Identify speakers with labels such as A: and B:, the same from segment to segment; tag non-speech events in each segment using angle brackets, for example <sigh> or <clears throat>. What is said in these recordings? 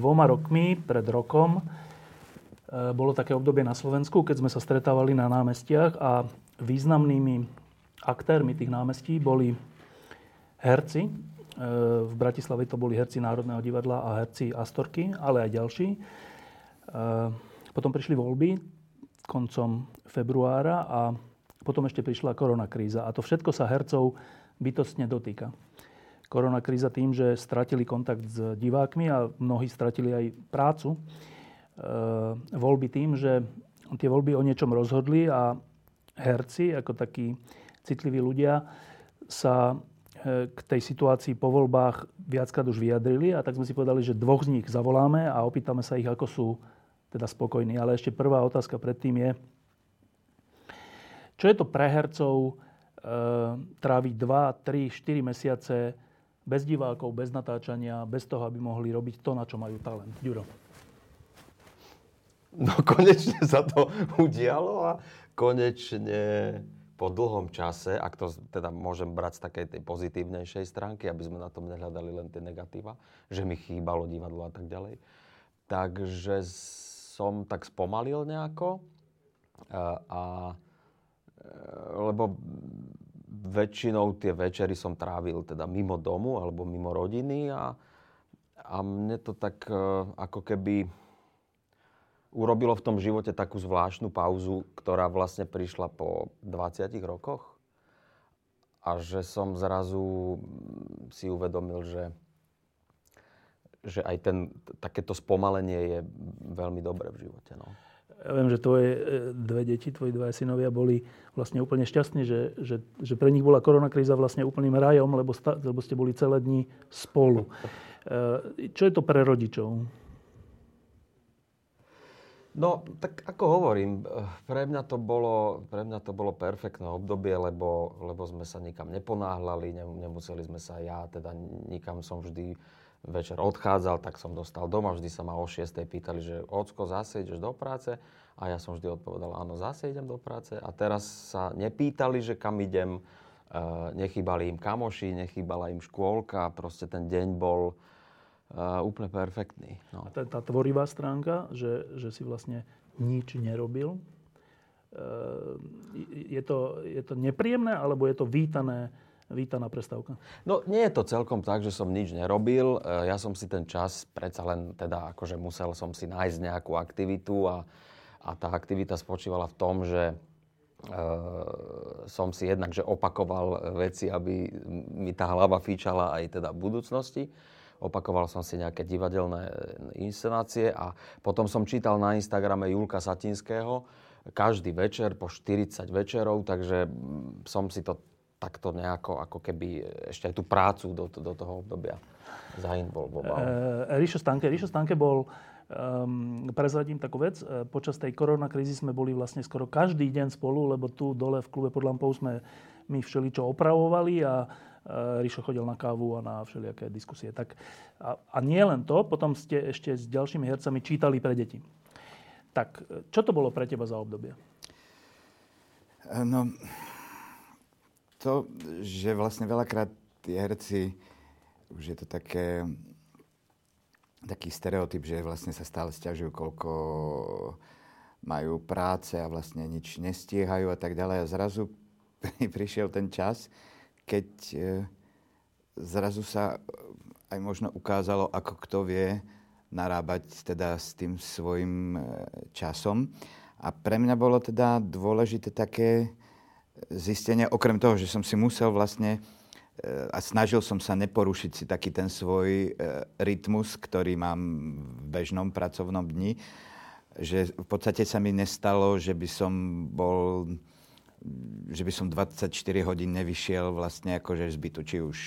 A: Dvoma rokmi, pred rokom, e, bolo také obdobie na Slovensku, keď sme sa stretávali na námestiach a významnými aktérmi tých námestí boli herci. E, v Bratislave to boli herci Národného divadla a herci Astorky, ale aj ďalší. E, potom prišli voľby koncom februára a potom ešte prišla koronakríza. A to všetko sa hercov bytostne dotýka koronakríza tým, že stratili kontakt s divákmi a mnohí stratili aj prácu. E, voľby tým, že tie voľby o niečom rozhodli a herci, ako takí citliví ľudia, sa e, k tej situácii po voľbách viackrát už vyjadrili a tak sme si povedali, že dvoch z nich zavoláme a opýtame sa ich, ako sú teda spokojní. Ale ešte prvá otázka predtým je, čo je to pre hercov e, tráviť 2, 3, 4 mesiace bez divákov, bez natáčania, bez toho, aby mohli robiť to, na čo majú talent. Ďuro.
B: No konečne sa to udialo a konečne po dlhom čase, ak to teda môžem brať z takej tej pozitívnejšej stránky, aby sme na tom nehľadali len tie negatíva, že mi chýbalo divadlo a tak ďalej. Takže som tak spomalil nejako a, a lebo väčšinou tie večery som trávil teda mimo domu alebo mimo rodiny a, a mne to tak e, ako keby urobilo v tom živote takú zvláštnu pauzu, ktorá vlastne prišla po 20 rokoch a že som zrazu si uvedomil, že, že aj ten, takéto spomalenie je veľmi dobré v živote. No
A: ja viem, že tvoje e, dve deti, tvoji dvaja synovia boli vlastne úplne šťastní, že, že, že pre nich bola koronakríza vlastne úplným rajom, lebo, sta, lebo ste boli celé dni spolu. E, čo je to pre rodičov?
B: No, tak ako hovorím, e, pre mňa to bolo, pre mňa to bolo perfektné obdobie, lebo, lebo sme sa nikam neponáhľali, nemuseli sme sa, ja teda nikam som vždy večer odchádzal, tak som dostal doma. Vždy sa ma o 6. pýtali, že ocko, zase ideš do práce? A ja som vždy odpovedal, áno, zase idem do práce. A teraz sa nepýtali, že kam idem. Uh, nechýbali im kamoši, nechýbala im škôlka. Proste ten deň bol uh, úplne perfektný.
A: No. A tá, tvorivá stránka, že, že si vlastne nič nerobil, uh, je, to, je to nepríjemné, alebo je to vítané vítaná prestávka?
B: No nie je to celkom tak, že som nič nerobil. E, ja som si ten čas predsa len teda akože musel som si nájsť nejakú aktivitu a, a tá aktivita spočívala v tom, že e, som si jednak že opakoval veci, aby mi tá hlava fíčala aj teda v budúcnosti. Opakoval som si nejaké divadelné inscenácie a potom som čítal na Instagrame Julka Satinského každý večer po 40 večerov, takže som si to takto nejako ako keby ešte aj tú prácu do, do toho obdobia zainvolvoval.
A: E, Ríšo Stanke, Ríšo Stanke bol, um, prezradím takú vec, e, počas tej koronakrízy sme boli vlastne skoro každý deň spolu, lebo tu dole v klube pod lampou sme my všeličo opravovali a e, Ríšo chodil na kávu a na všelijaké diskusie. Tak, a, a nie len to, potom ste ešte s ďalšími hercami čítali pre deti. Tak, čo to bolo pre teba za obdobie?
C: No, to, že vlastne veľakrát tí herci, už je to také, taký stereotyp, že vlastne sa stále stiažujú, koľko majú práce a vlastne nič nestíhajú a tak ďalej. A zrazu <laughs> prišiel ten čas, keď e, zrazu sa aj možno ukázalo, ako kto vie narábať teda s tým svojim e, časom. A pre mňa bolo teda dôležité také, zistenia, okrem toho, že som si musel vlastne e, a snažil som sa neporušiť si taký ten svoj e, rytmus, ktorý mám v bežnom pracovnom dni, že v podstate sa mi nestalo, že by som bol že by som 24 hodín nevyšiel vlastne akože z bytu, či už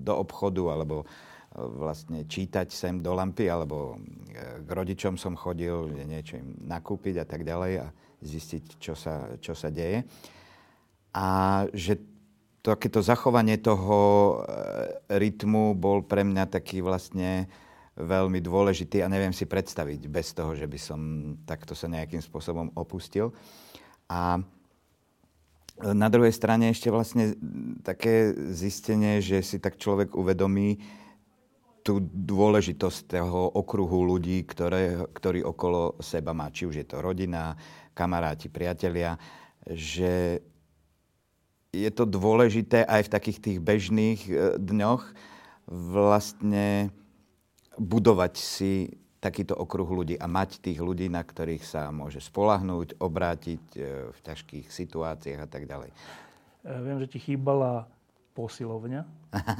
C: do obchodu, alebo vlastne čítať sem do lampy, alebo k rodičom som chodil niečo im nakúpiť a tak ďalej a zistiť, čo sa, čo sa deje. A že takéto zachovanie toho rytmu bol pre mňa taký vlastne veľmi dôležitý a neviem si predstaviť bez toho, že by som takto sa nejakým spôsobom opustil. A na druhej strane ešte vlastne také zistenie, že si tak človek uvedomí tú dôležitosť toho okruhu ľudí, ktoré, ktorí okolo seba má. Či už je to rodina, kamaráti, priatelia, že je to dôležité aj v takých tých bežných e, dňoch vlastne budovať si takýto okruh ľudí a mať tých ľudí, na ktorých sa môže spolahnúť, obrátiť e, v ťažkých situáciách a tak ďalej.
A: E, viem, že ti chýbala posilovňa.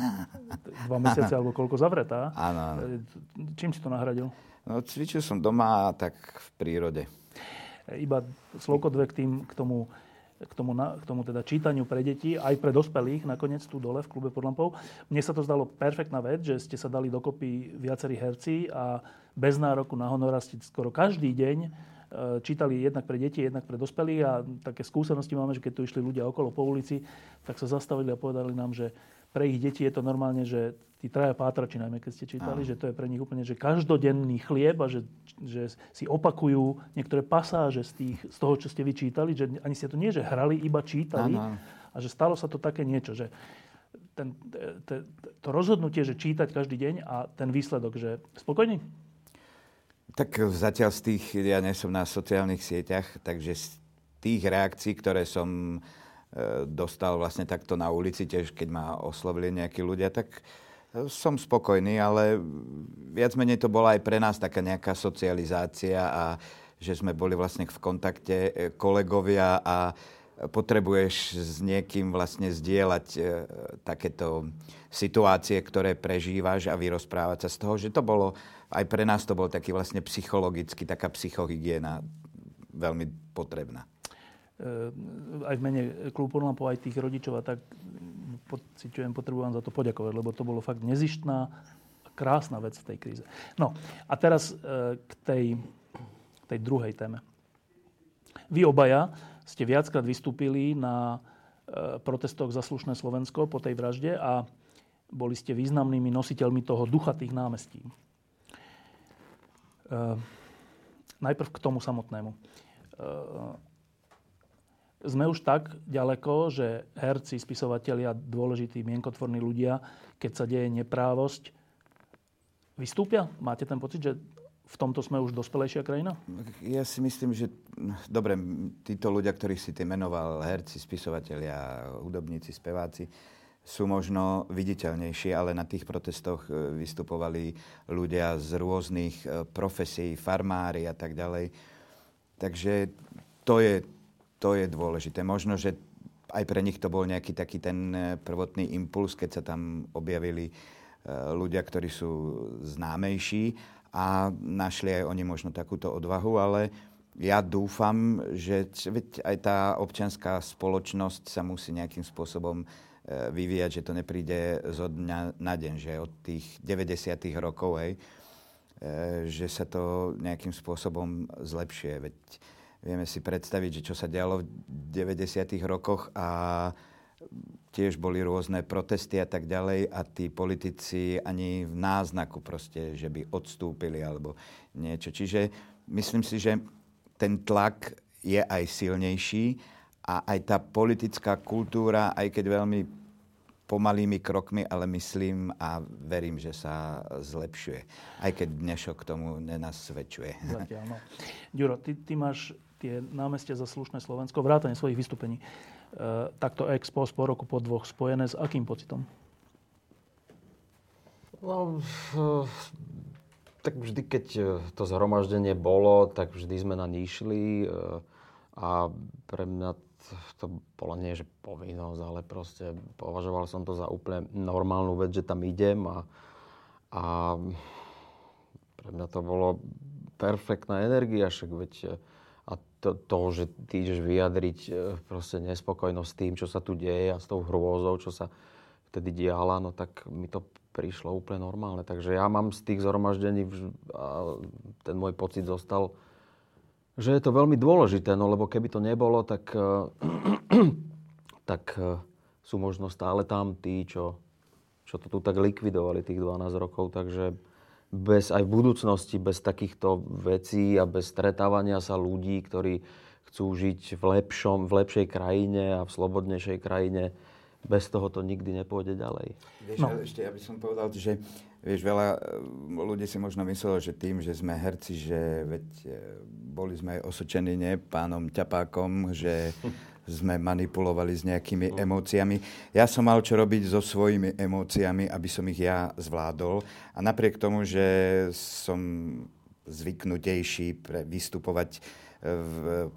A: <laughs> Dva mesiace alebo koľko zavretá.
C: Áno,
A: čím si to nahradil?
C: No, cvičil som doma tak v prírode.
A: Iba slovko dve k, tým, k tomu k tomu, k tomu teda čítaniu pre deti, aj pre dospelých, nakoniec tu dole v klube pod lampou. Mne sa to zdalo perfektná vec, že ste sa dali dokopy viacerí herci a bez nároku na honora ste skoro každý deň e, čítali jednak pre deti, jednak pre dospelých a také skúsenosti máme, že keď tu išli ľudia okolo po ulici, tak sa zastavili a povedali nám, že pre ich deti je to normálne, že tí traja pátrači, najmä keď ste čítali, Aha. že to je pre nich úplne že každodenný chlieb a že, že si opakujú niektoré pasáže z, tých, z toho, čo ste vyčítali, že ani ste to nie, že hrali, iba čítali Aha. a že stalo sa to také niečo, že ten, te, to rozhodnutie, že čítať každý deň a ten výsledok, že spokojný?
C: Tak zatiaľ z tých, ja nie som na sociálnych sieťach, takže z tých reakcií, ktoré som dostal vlastne takto na ulici, tiež keď ma oslovili nejakí ľudia, tak som spokojný, ale viac menej to bola aj pre nás taká nejaká socializácia a že sme boli vlastne v kontakte e, kolegovia a potrebuješ s niekým vlastne zdieľať e, takéto situácie, ktoré prežívaš a vyrozprávať sa z toho, že to bolo, aj pre nás to bol taký vlastne psychologicky, taká psychohygiena veľmi potrebná.
A: E, aj v mene klubu Lampov, aj tých rodičov a tak pociťujem, potrebujem za to poďakovať, lebo to bolo fakt nezištná a krásna vec v tej kríze. No a teraz e, k tej, tej druhej téme. Vy obaja ste viackrát vystúpili na e, protestoch za slušné Slovensko po tej vražde a boli ste významnými nositeľmi toho ducha tých námestí. E, najprv k tomu samotnému sme už tak ďaleko, že herci, spisovatelia, dôležití mienkotvorní ľudia, keď sa deje neprávosť, vystúpia? Máte ten pocit, že v tomto sme už dospelejšia krajina?
C: Ja si myslím, že dobre, títo ľudia, ktorých si ty menoval, herci, spisovatelia, hudobníci, speváci, sú možno viditeľnejšie, ale na tých protestoch e, vystupovali ľudia z rôznych e, profesí, farmári a tak ďalej. Takže to je to je dôležité. Možno, že aj pre nich to bol nejaký taký ten e, prvotný impuls, keď sa tam objavili e, ľudia, ktorí sú známejší a našli aj oni možno takúto odvahu, ale ja dúfam, že aj tá občianská spoločnosť sa musí nejakým spôsobom e, vyvíjať, že to nepríde zo dňa na deň, že od tých 90. rokov, hej, že sa to nejakým spôsobom zlepšuje. Veď Vieme si predstaviť, že čo sa dialo v 90. rokoch a tiež boli rôzne protesty a tak ďalej a tí politici ani v náznaku proste, že by odstúpili alebo niečo. Čiže myslím si, že ten tlak je aj silnejší a aj tá politická kultúra, aj keď veľmi pomalými krokmi, ale myslím a verím, že sa zlepšuje. Aj keď dnešok tomu nenasvedčuje.
A: Zatiaľ, no. Ďuro, ty, ty máš tie námestia za slušné Slovensko, vrátane svojich vystúpení, e, takto ex post po roku, po dvoch spojené s akým pocitom?
B: No, tak vždy, keď e, to zhromaždenie bolo, tak vždy sme na ní išli e, a pre mňa to bola nie, že povinnosť, ale proste považoval som to za úplne normálnu vec, že tam idem a, a pre mňa to bolo perfektná energia, však veď to, to, že ty ideš vyjadriť e, proste nespokojnosť tým, čo sa tu deje a s tou hrôzou, čo sa vtedy diala, no tak mi to prišlo úplne normálne. Takže ja mám z tých zhromaždení a ten môj pocit zostal, že je to veľmi dôležité, no lebo keby to nebolo, tak, e, <clears throat> tak e, sú možno stále tam tí, čo, čo to tu tak likvidovali tých 12 rokov. Takže bez, aj v budúcnosti bez takýchto vecí a bez stretávania sa ľudí, ktorí chcú žiť v, lepšom, v lepšej krajine a v slobodnejšej krajine, bez toho to nikdy nepôjde ďalej.
C: Vieš, no. ešte ja by som povedal, že vieš, veľa eh, ľudí si možno myslelo, že tým, že sme herci, že veď eh, boli sme osočení nie pánom Ťapákom, že <laughs> sme manipulovali s nejakými mm. emóciami. Ja som mal čo robiť so svojimi emóciami, aby som ich ja zvládol. A napriek tomu, že som zvyknutejší pre vystupovať v,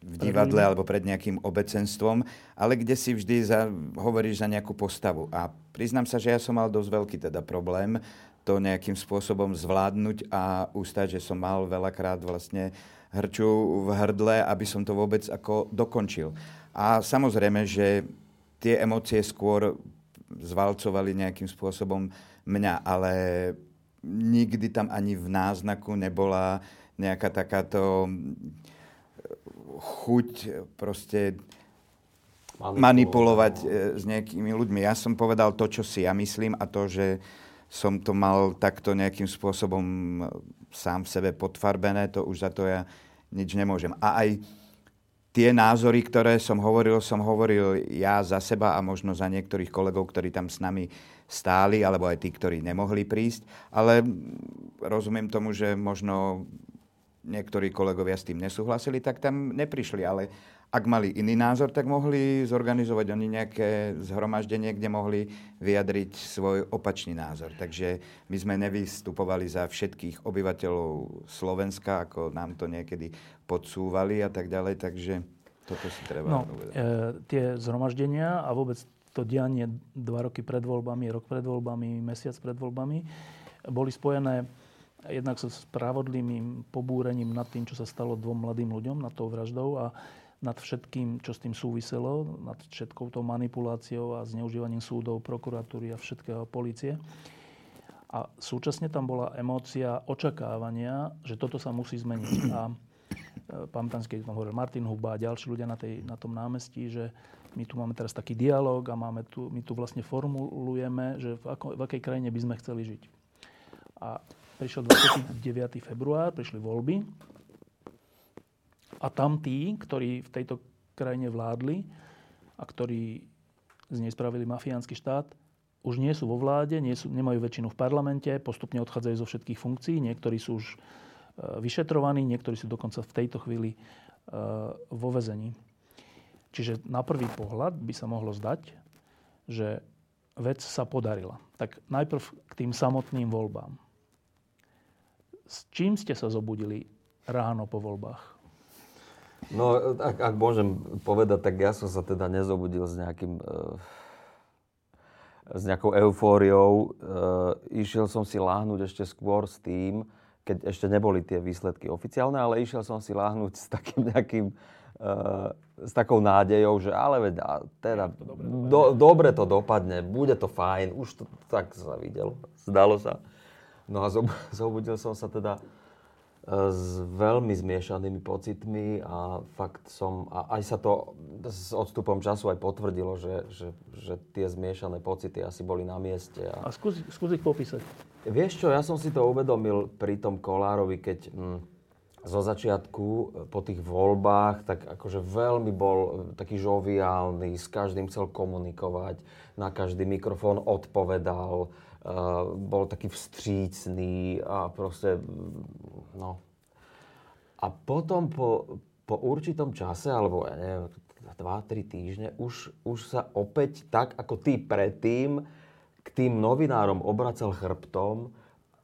C: v divadle alebo pred nejakým obecenstvom, ale kde si vždy za, hovoríš za nejakú postavu. A priznám sa, že ja som mal dosť veľký teda problém to nejakým spôsobom zvládnuť a ústať, že som mal veľakrát vlastne hrču v hrdle, aby som to vôbec ako dokončil. A samozrejme, že tie emócie skôr zvalcovali nejakým spôsobom mňa, ale nikdy tam ani v náznaku nebola nejaká takáto chuť proste manipulovať, manipulovať e, s nejakými ľuďmi. Ja som povedal to, čo si ja myslím a to, že som to mal takto nejakým spôsobom sám v sebe podfarbené, to už za to ja nič nemôžem. A aj tie názory, ktoré som hovoril, som hovoril ja za seba a možno za niektorých kolegov, ktorí tam s nami stáli, alebo aj tí, ktorí nemohli prísť. Ale rozumiem tomu, že možno niektorí kolegovia s tým nesúhlasili, tak tam neprišli. Ale ak mali iný názor, tak mohli zorganizovať oni nejaké zhromaždenie, kde mohli vyjadriť svoj opačný názor. Takže my sme nevystupovali za všetkých obyvateľov Slovenska, ako nám to niekedy podsúvali a tak ďalej. Takže toto si treba no,
A: uvedať. E, tie zhromaždenia a vôbec to dianie dva roky pred voľbami, rok pred voľbami, mesiac pred voľbami, boli spojené jednak so spravodlivým pobúrením nad tým, čo sa stalo dvom mladým ľuďom, nad tou vraždou a nad všetkým, čo s tým súviselo, nad všetkou tou manipuláciou a zneužívaním súdov, prokuratúry a všetkého policie. A súčasne tam bola emócia očakávania, že toto sa musí zmeniť. A e, pamätám si, keď tam hovoril Martin Huba a ďalší ľudia na, tej, na tom námestí, že my tu máme teraz taký dialog a máme tu, my tu vlastne formulujeme, že v, ako, v akej krajine by sme chceli žiť. A prišiel 29. február, prišli voľby a tam tí, ktorí v tejto krajine vládli a ktorí z nej spravili mafiánsky štát, už nie sú vo vláde, nie sú, nemajú väčšinu v parlamente, postupne odchádzajú zo všetkých funkcií, niektorí sú už e, vyšetrovaní, niektorí sú dokonca v tejto chvíli e, vo vezení. Čiže na prvý pohľad by sa mohlo zdať, že vec sa podarila. Tak najprv k tým samotným voľbám. S čím ste sa zobudili ráno po voľbách?
B: No, ak, ak môžem povedať, tak ja som sa teda nezobudil s nejakým... Uh, s nejakou eufóriou. Uh, išiel som si láhnuť ešte skôr s tým, keď ešte neboli tie výsledky oficiálne, ale išiel som si láhnuť s takým nejakým... Uh, s takou nádejou, že ale veď, teda, to dobre, do, dobre to dopadne, bude to fajn, už to tak sa videlo, zdalo sa. No a <laughs> zobudil som sa teda s veľmi zmiešanými pocitmi a fakt som, a aj sa to s odstupom času aj potvrdilo, že, že, že tie zmiešané pocity asi boli na mieste.
A: A, a skús, skús ich popísať.
B: Vieš čo, ja som si to uvedomil pri tom Kolárovi, keď hm, zo začiatku po tých voľbách tak akože veľmi bol taký žoviálny, s každým chcel komunikovať, na každý mikrofón odpovedal, bol taký vstřícný a proste, no. A potom po, po určitom čase, alebo ja neviem, 2-3 týždne, už, už sa opäť tak, ako ty predtým, k tým novinárom obracal chrbtom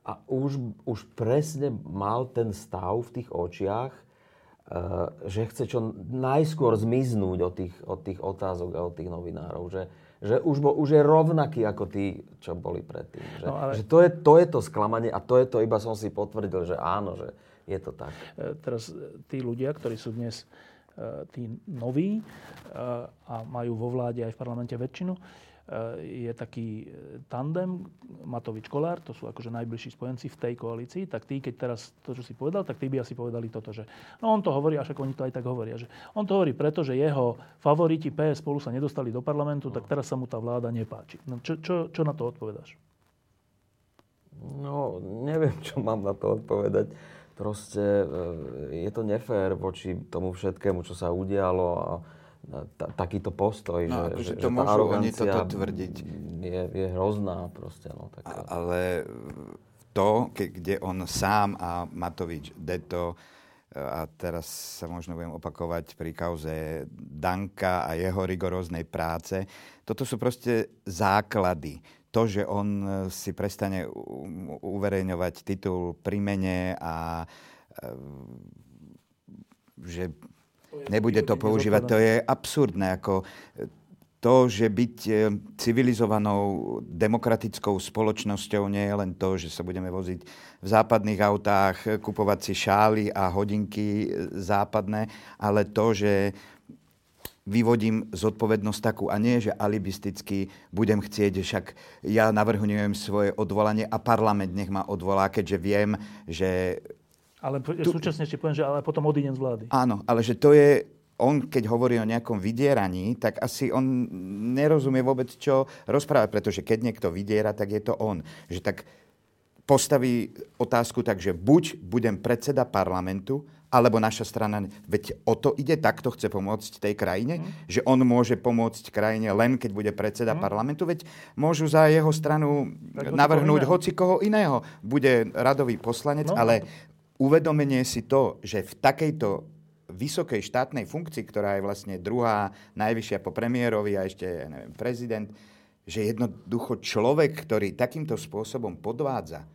B: a už, už presne mal ten stav v tých očiach, uh, že chce čo najskôr zmiznúť od tých, od tých otázok a od tých novinárov. Že, že už, bo, už je rovnaký ako tí, čo boli predtým. Že, no, ale... že to, je, to je to sklamanie a to je to, iba som si potvrdil, že áno, že Je to tak.
A: Teraz tí ľudia, ktorí sú dnes tí noví a majú vo vláde aj v parlamente väčšinu, je taký tandem Matovič Kolár, to sú akože najbližší spojenci v tej koalícii, tak tí, keď teraz to, čo si povedal, tak tí by asi povedali toto, že no on to hovorí, až ako oni to aj tak hovoria, že on to hovorí preto, že jeho favoriti PS spolu sa nedostali do parlamentu, tak teraz sa mu tá vláda nepáči. No, čo, čo, čo na to odpovedáš?
B: No, neviem, čo mám na to odpovedať. Proste e, je to nefér voči tomu všetkému, čo sa udialo a ta, takýto postoj, no, že, že, to že tá arogancia oni toto tvrdiť. Je, je hrozná proste. No, tak...
C: A, ale to, ke, kde on sám a Matovič, Deto, a teraz sa možno budem opakovať pri kauze Danka a jeho rigoróznej práce, toto sú proste základy to, že on e, si prestane uverejňovať titul pri mene a e, že nebude to používať, to je absurdné. Ako e, to, že byť civilizovanou demokratickou spoločnosťou nie je len to, že sa budeme voziť v západných autách, kupovať si šály a hodinky západné, ale to, že vyvodím zodpovednosť takú a nie, že alibisticky budem chcieť, však ja navrhujem svoje odvolanie a parlament nech ma odvolá, keďže viem, že...
A: Ale tu... súčasne ešte poviem, že ale potom odídem z vlády.
C: Áno, ale že to je on, keď hovorí o nejakom vydieraní, tak asi on nerozumie vôbec, čo rozpráva, pretože keď niekto vydiera, tak je to on. Že tak postaví otázku tak, že buď budem predseda parlamentu, alebo naša strana, veď o to ide, takto chce pomôcť tej krajine, mm. že on môže pomôcť krajine len keď bude predseda mm. parlamentu, veď môžu za jeho stranu tak navrhnúť hoci koho iného. Bude radový poslanec, no. ale uvedomenie si to, že v takejto vysokej štátnej funkcii, ktorá je vlastne druhá najvyššia po premiérovi a ešte neviem, prezident, že jednoducho človek, ktorý takýmto spôsobom podvádza,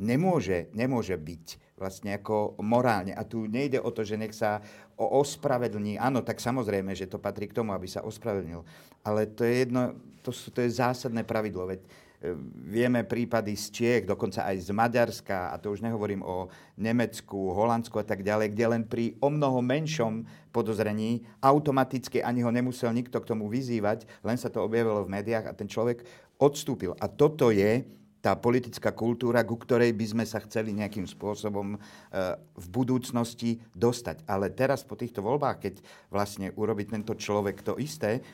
C: nemôže, nemôže byť vlastne ako morálne. A tu nejde o to, že nech sa ospravedlní. Áno, tak samozrejme, že to patrí k tomu, aby sa ospravedlnil. Ale to je jedno, to, sú, to je zásadné pravidlo. Veď vieme prípady z Čiech, dokonca aj z Maďarska, a to už nehovorím o Nemecku, Holandsku a tak ďalej, kde len pri o mnoho menšom podozrení automaticky ani ho nemusel nikto k tomu vyzývať, len sa to objavilo v médiách a ten človek odstúpil. A toto je tá politická kultúra, ku ktorej by sme sa chceli nejakým spôsobom e, v budúcnosti dostať. Ale teraz po týchto voľbách, keď vlastne urobí tento človek to isté,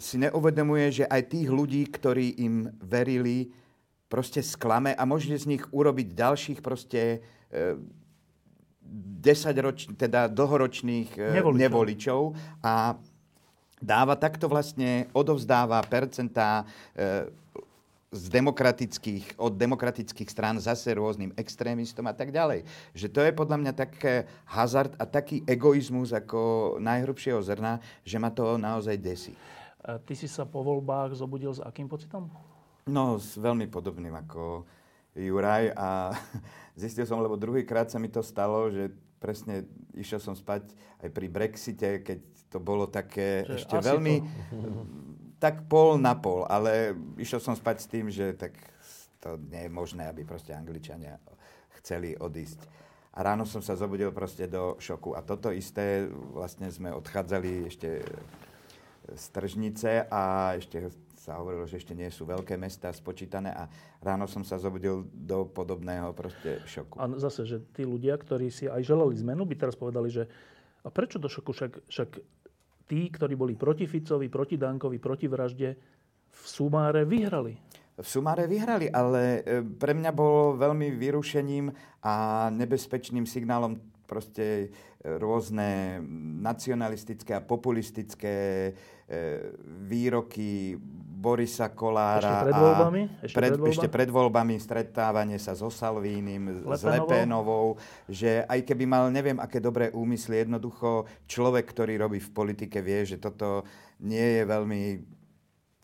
C: si neuvedomuje, že aj tých ľudí, ktorí im verili, proste sklame a môže z nich urobiť ďalších proste e, 10 roč, teda dlhoročných e, nevoličov. nevoličov a dáva takto vlastne, odovzdáva percentá e, z demokratických, od demokratických strán zase rôznym extrémistom a tak ďalej. Že to je podľa mňa taký hazard a taký egoizmus ako najhrubšieho zrna, že ma to naozaj desí.
A: Ty si sa po voľbách zobudil s akým pocitom?
C: No, s veľmi podobným ako Juraj a <laughs> zistil som, lebo druhýkrát sa mi to stalo, že presne išiel som spať aj pri Brexite, keď to bolo také že ešte veľmi... To <laughs> tak pol na pol, ale išiel som spať s tým, že tak to nie je možné, aby proste Angličania chceli odísť. A ráno som sa zobudil proste do šoku. A toto isté vlastne sme odchádzali ešte z Tržnice a ešte sa hovorilo, že ešte nie sú veľké mesta spočítané a ráno som sa zobudil do podobného proste šoku.
A: A zase, že tí ľudia, ktorí si aj želali zmenu, by teraz povedali, že a prečo do šoku? Však, však tí, ktorí boli proti Ficovi, proti Dankovi, proti vražde, v sumáre vyhrali.
C: V sumáre vyhrali, ale e, pre mňa bolo veľmi vyrušením a nebezpečným signálom proste e, rôzne nacionalistické a populistické e, výroky Borisa Kolára.
A: Ešte pred voľbami?
C: Ešte pred, pred ešte pred voľbami stretávanie sa so Salvínim, Lepenovou? s Lepenovou, že aj keby mal neviem aké dobré úmysly, jednoducho človek, ktorý robí v politike, vie, že toto nie je veľmi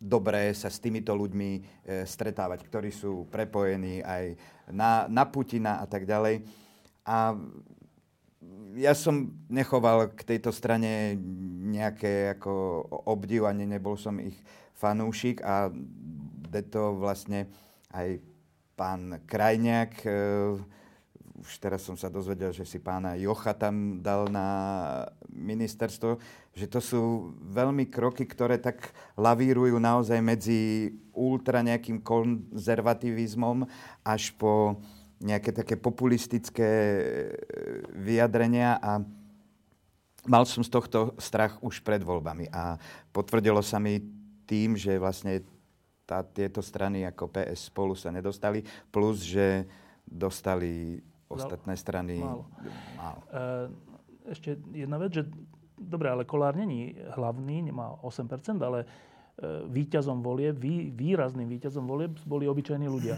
C: dobré sa s týmito ľuďmi e, stretávať, ktorí sú prepojení aj na, na Putina a tak ďalej. A ja som nechoval k tejto strane nejaké ako obdiv, ani nebol som ich fanúšik a to vlastne aj pán Krajňák e, už teraz som sa dozvedel, že si pána Jocha tam dal na ministerstvo, že to sú veľmi kroky, ktoré tak lavírujú naozaj medzi ultra nejakým konzervativizmom až po nejaké také populistické e, vyjadrenia a mal som z tohto strach už pred voľbami a potvrdilo sa mi tým, že vlastne tá, tieto strany ako PS spolu sa nedostali, plus že dostali ostatné strany málo. málo.
A: E, ešte jedna vec, že dobre, ale Kolár není hlavný, nemá 8%, ale e, víťazom volie, vý, výrazným víťazom volie boli obyčajní ľudia.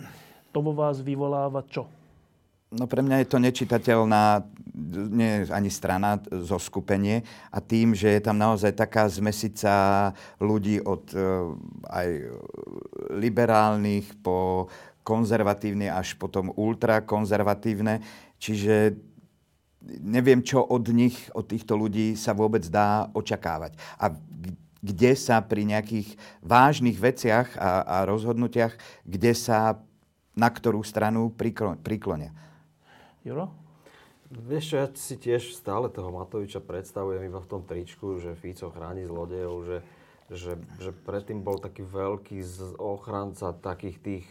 A: To vo vás vyvoláva čo?
C: No pre mňa je to nečitateľná nie ani strana, zo skupenie a tým, že je tam naozaj taká zmesica ľudí od e, aj liberálnych po konzervatívne až potom ultrakonzervatívne. Čiže neviem, čo od nich, od týchto ľudí sa vôbec dá očakávať. A kde sa pri nejakých vážnych veciach a, a rozhodnutiach, kde sa na ktorú stranu priklonia.
A: Juro?
B: Vieš čo, ja si tiež stále toho Matoviča predstavujem iba v tom tričku, že Fico chráni zlodejov, že, že, že predtým bol taký veľký ochranca takých tých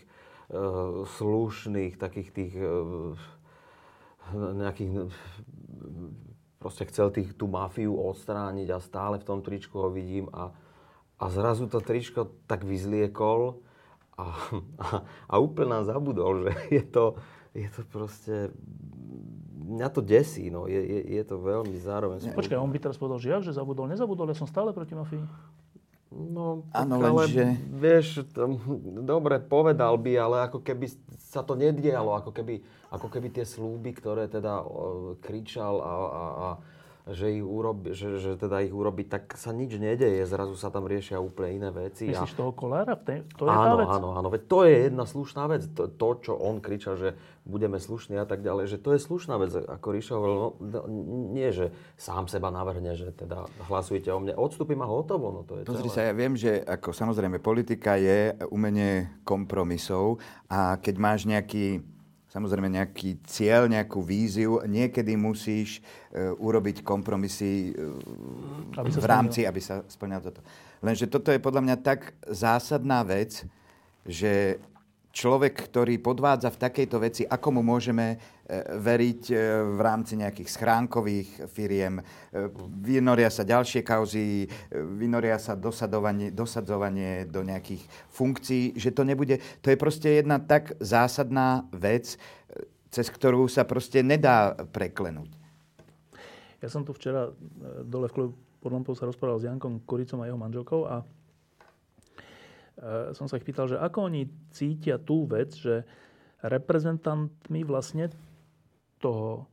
B: uh, slušných, takých tých uh, nejakých proste chcel tých, tú mafiu odstrániť a stále v tom tričku ho vidím a, a zrazu to tričko tak vyzliekol a, a, a úplne nám zabudol, že <laughs> je to, je to proste mňa to desí, no. Je, je, je to veľmi zároveň...
A: Počkaj, on by teraz povedal, že ja, že zabudol, nezabudol, ja som stále proti mafii.
B: No, ano, ale že... vieš, to, dobre, povedal by, ale ako keby sa to nedialo, ako keby, ako keby tie slúby, ktoré teda o, kričal a, a, a že, ich urobi, že, že teda ich urobiť, tak sa nič nedeje, zrazu sa tam riešia úplne iné veci.
A: Myslíš a... toho kolára? To je
B: áno,
A: tá vec?
B: áno, áno, veď to je jedna slušná vec. To, to, čo on kričal, že budeme slušní a tak ďalej, že to je slušná vec. Ako Ríša hovoril, no, no, nie, že sám seba navrhne, že teda hlasujte o mne. Odstupím a hotovo, no to je
C: Pozri celé. sa, ja viem, že ako samozrejme politika je umenie kompromisov a keď máš nejaký samozrejme nejaký cieľ, nejakú víziu. Niekedy musíš uh, urobiť kompromisy uh, aby v rámci, aby sa splňal toto. Lenže toto je podľa mňa tak zásadná vec, že človek, ktorý podvádza v takejto veci, ako mu môžeme e, veriť e, v rámci nejakých schránkových firiem. E, vynoria sa ďalšie kauzy, vynoria sa dosadovanie, dosadzovanie do nejakých funkcií, že to nebude... To je proste jedna tak zásadná vec, cez ktorú sa proste nedá preklenúť.
A: Ja som tu včera dole v klubu pod sa rozprával s Jankom Kuricom a jeho manželkou a som sa ich pýtal, že ako oni cítia tú vec, že reprezentantmi vlastne toho,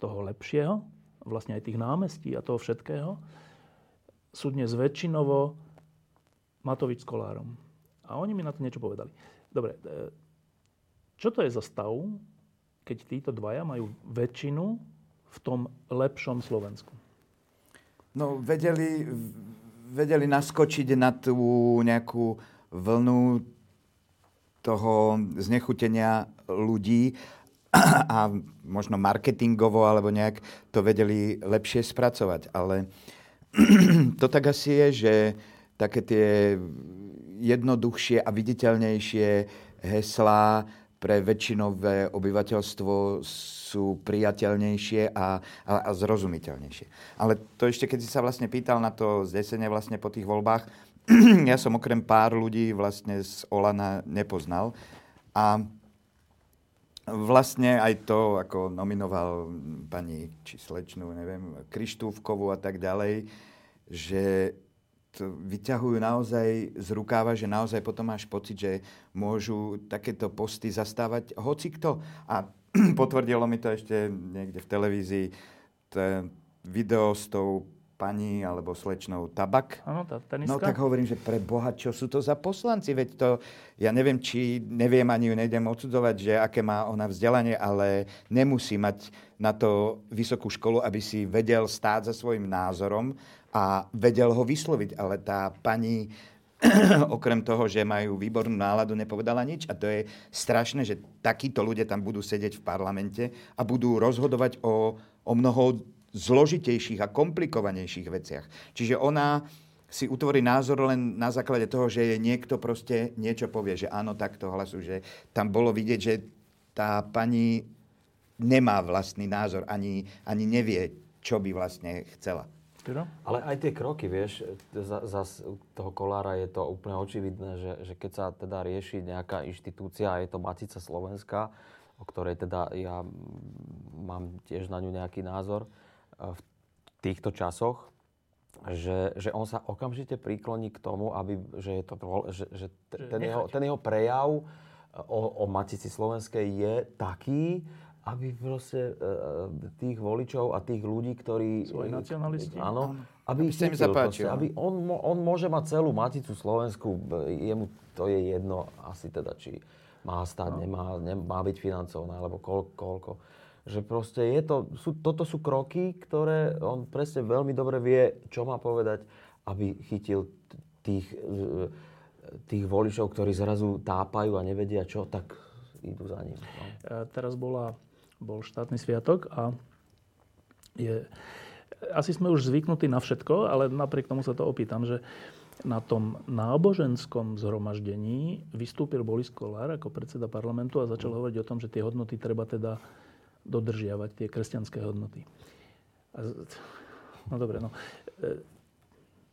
A: toho lepšieho, vlastne aj tých námestí a toho všetkého, sú dnes väčšinovo Matovič s Kolárom. A oni mi na to niečo povedali. Dobre, eh, čo to je za stav, keď títo dvaja majú väčšinu v tom lepšom Slovensku?
C: No, vedeli, vedeli naskočiť na tú nejakú vlnu toho znechutenia ľudí a možno marketingovo alebo nejak to vedeli lepšie spracovať. Ale <clears throat> to tak asi je, že také tie jednoduchšie a viditeľnejšie heslá pre väčšinové obyvateľstvo sú priateľnejšie a, a, a zrozumiteľnejšie. Ale to ešte, keď si sa vlastne pýtal na to zdesenie vlastne po tých voľbách, <clears throat> ja som okrem pár ľudí vlastne z Olana nepoznal. A vlastne aj to, ako nominoval pani či slečnú, neviem, Krištúvkovú a tak ďalej, že to vyťahujú naozaj z rukáva, že naozaj potom máš pocit, že môžu takéto posty zastávať hocikto. A <clears throat> potvrdilo mi to ešte niekde v televízii ten video s tou pani alebo slečnou Tabak.
A: Áno, tá
C: teniska. No tak hovorím, že pre Boha, čo sú to za poslanci? Veď to, ja neviem, či, neviem ani ju nejdem odsudzovať, že aké má ona vzdelanie, ale nemusí mať na to vysokú školu, aby si vedel stáť za svojim názorom a vedel ho vysloviť. Ale tá pani <clears throat> okrem toho, že majú výbornú náladu, nepovedala nič. A to je strašné, že takíto ľudia tam budú sedieť v parlamente a budú rozhodovať o, o mnoho zložitejších a komplikovanejších veciach. Čiže ona si utvorí názor len na základe toho, že je niekto proste niečo povie, že áno, takto hlasu, že tam bolo vidieť, že tá pani nemá vlastný názor, ani, ani nevie, čo by vlastne chcela.
B: Ale aj tie kroky, vieš, za, za toho kolára je to úplne očividné, že, že keď sa teda rieši nejaká inštitúcia, a je to Matica Slovenska, o ktorej teda ja mám tiež na ňu nejaký názor, v týchto časoch, že, že on sa okamžite príkloní k tomu, aby, že, je to, že, že ten, jeho, ten jeho prejav o, o Matici Slovenskej je taký, aby proste uh, tých voličov a tých ľudí, ktorí...
A: Svoji nacionalisti.
B: Áno, aby, aby
C: im zapáčil.
B: Aby on, on môže mať celú Maticu Slovensku, jemu to je jedno asi teda, či má stať, no. nemá, nemá byť financovaná, alebo koľko. koľko že proste je to, sú, toto sú kroky, ktoré on presne veľmi dobre vie, čo má povedať, aby chytil tých, e, tých voličov, ktorí zrazu tápajú a nevedia čo, tak idú za ním. No.
A: Teraz bola, bol štátny sviatok a je, asi sme už zvyknutí na všetko, ale napriek tomu sa to opýtam, že na tom náboženskom zhromaždení vystúpil Boris Kolár ako predseda parlamentu a začal hovoriť o tom, že tie hodnoty treba teda dodržiavať tie kresťanské hodnoty. A, no dobre, no. E,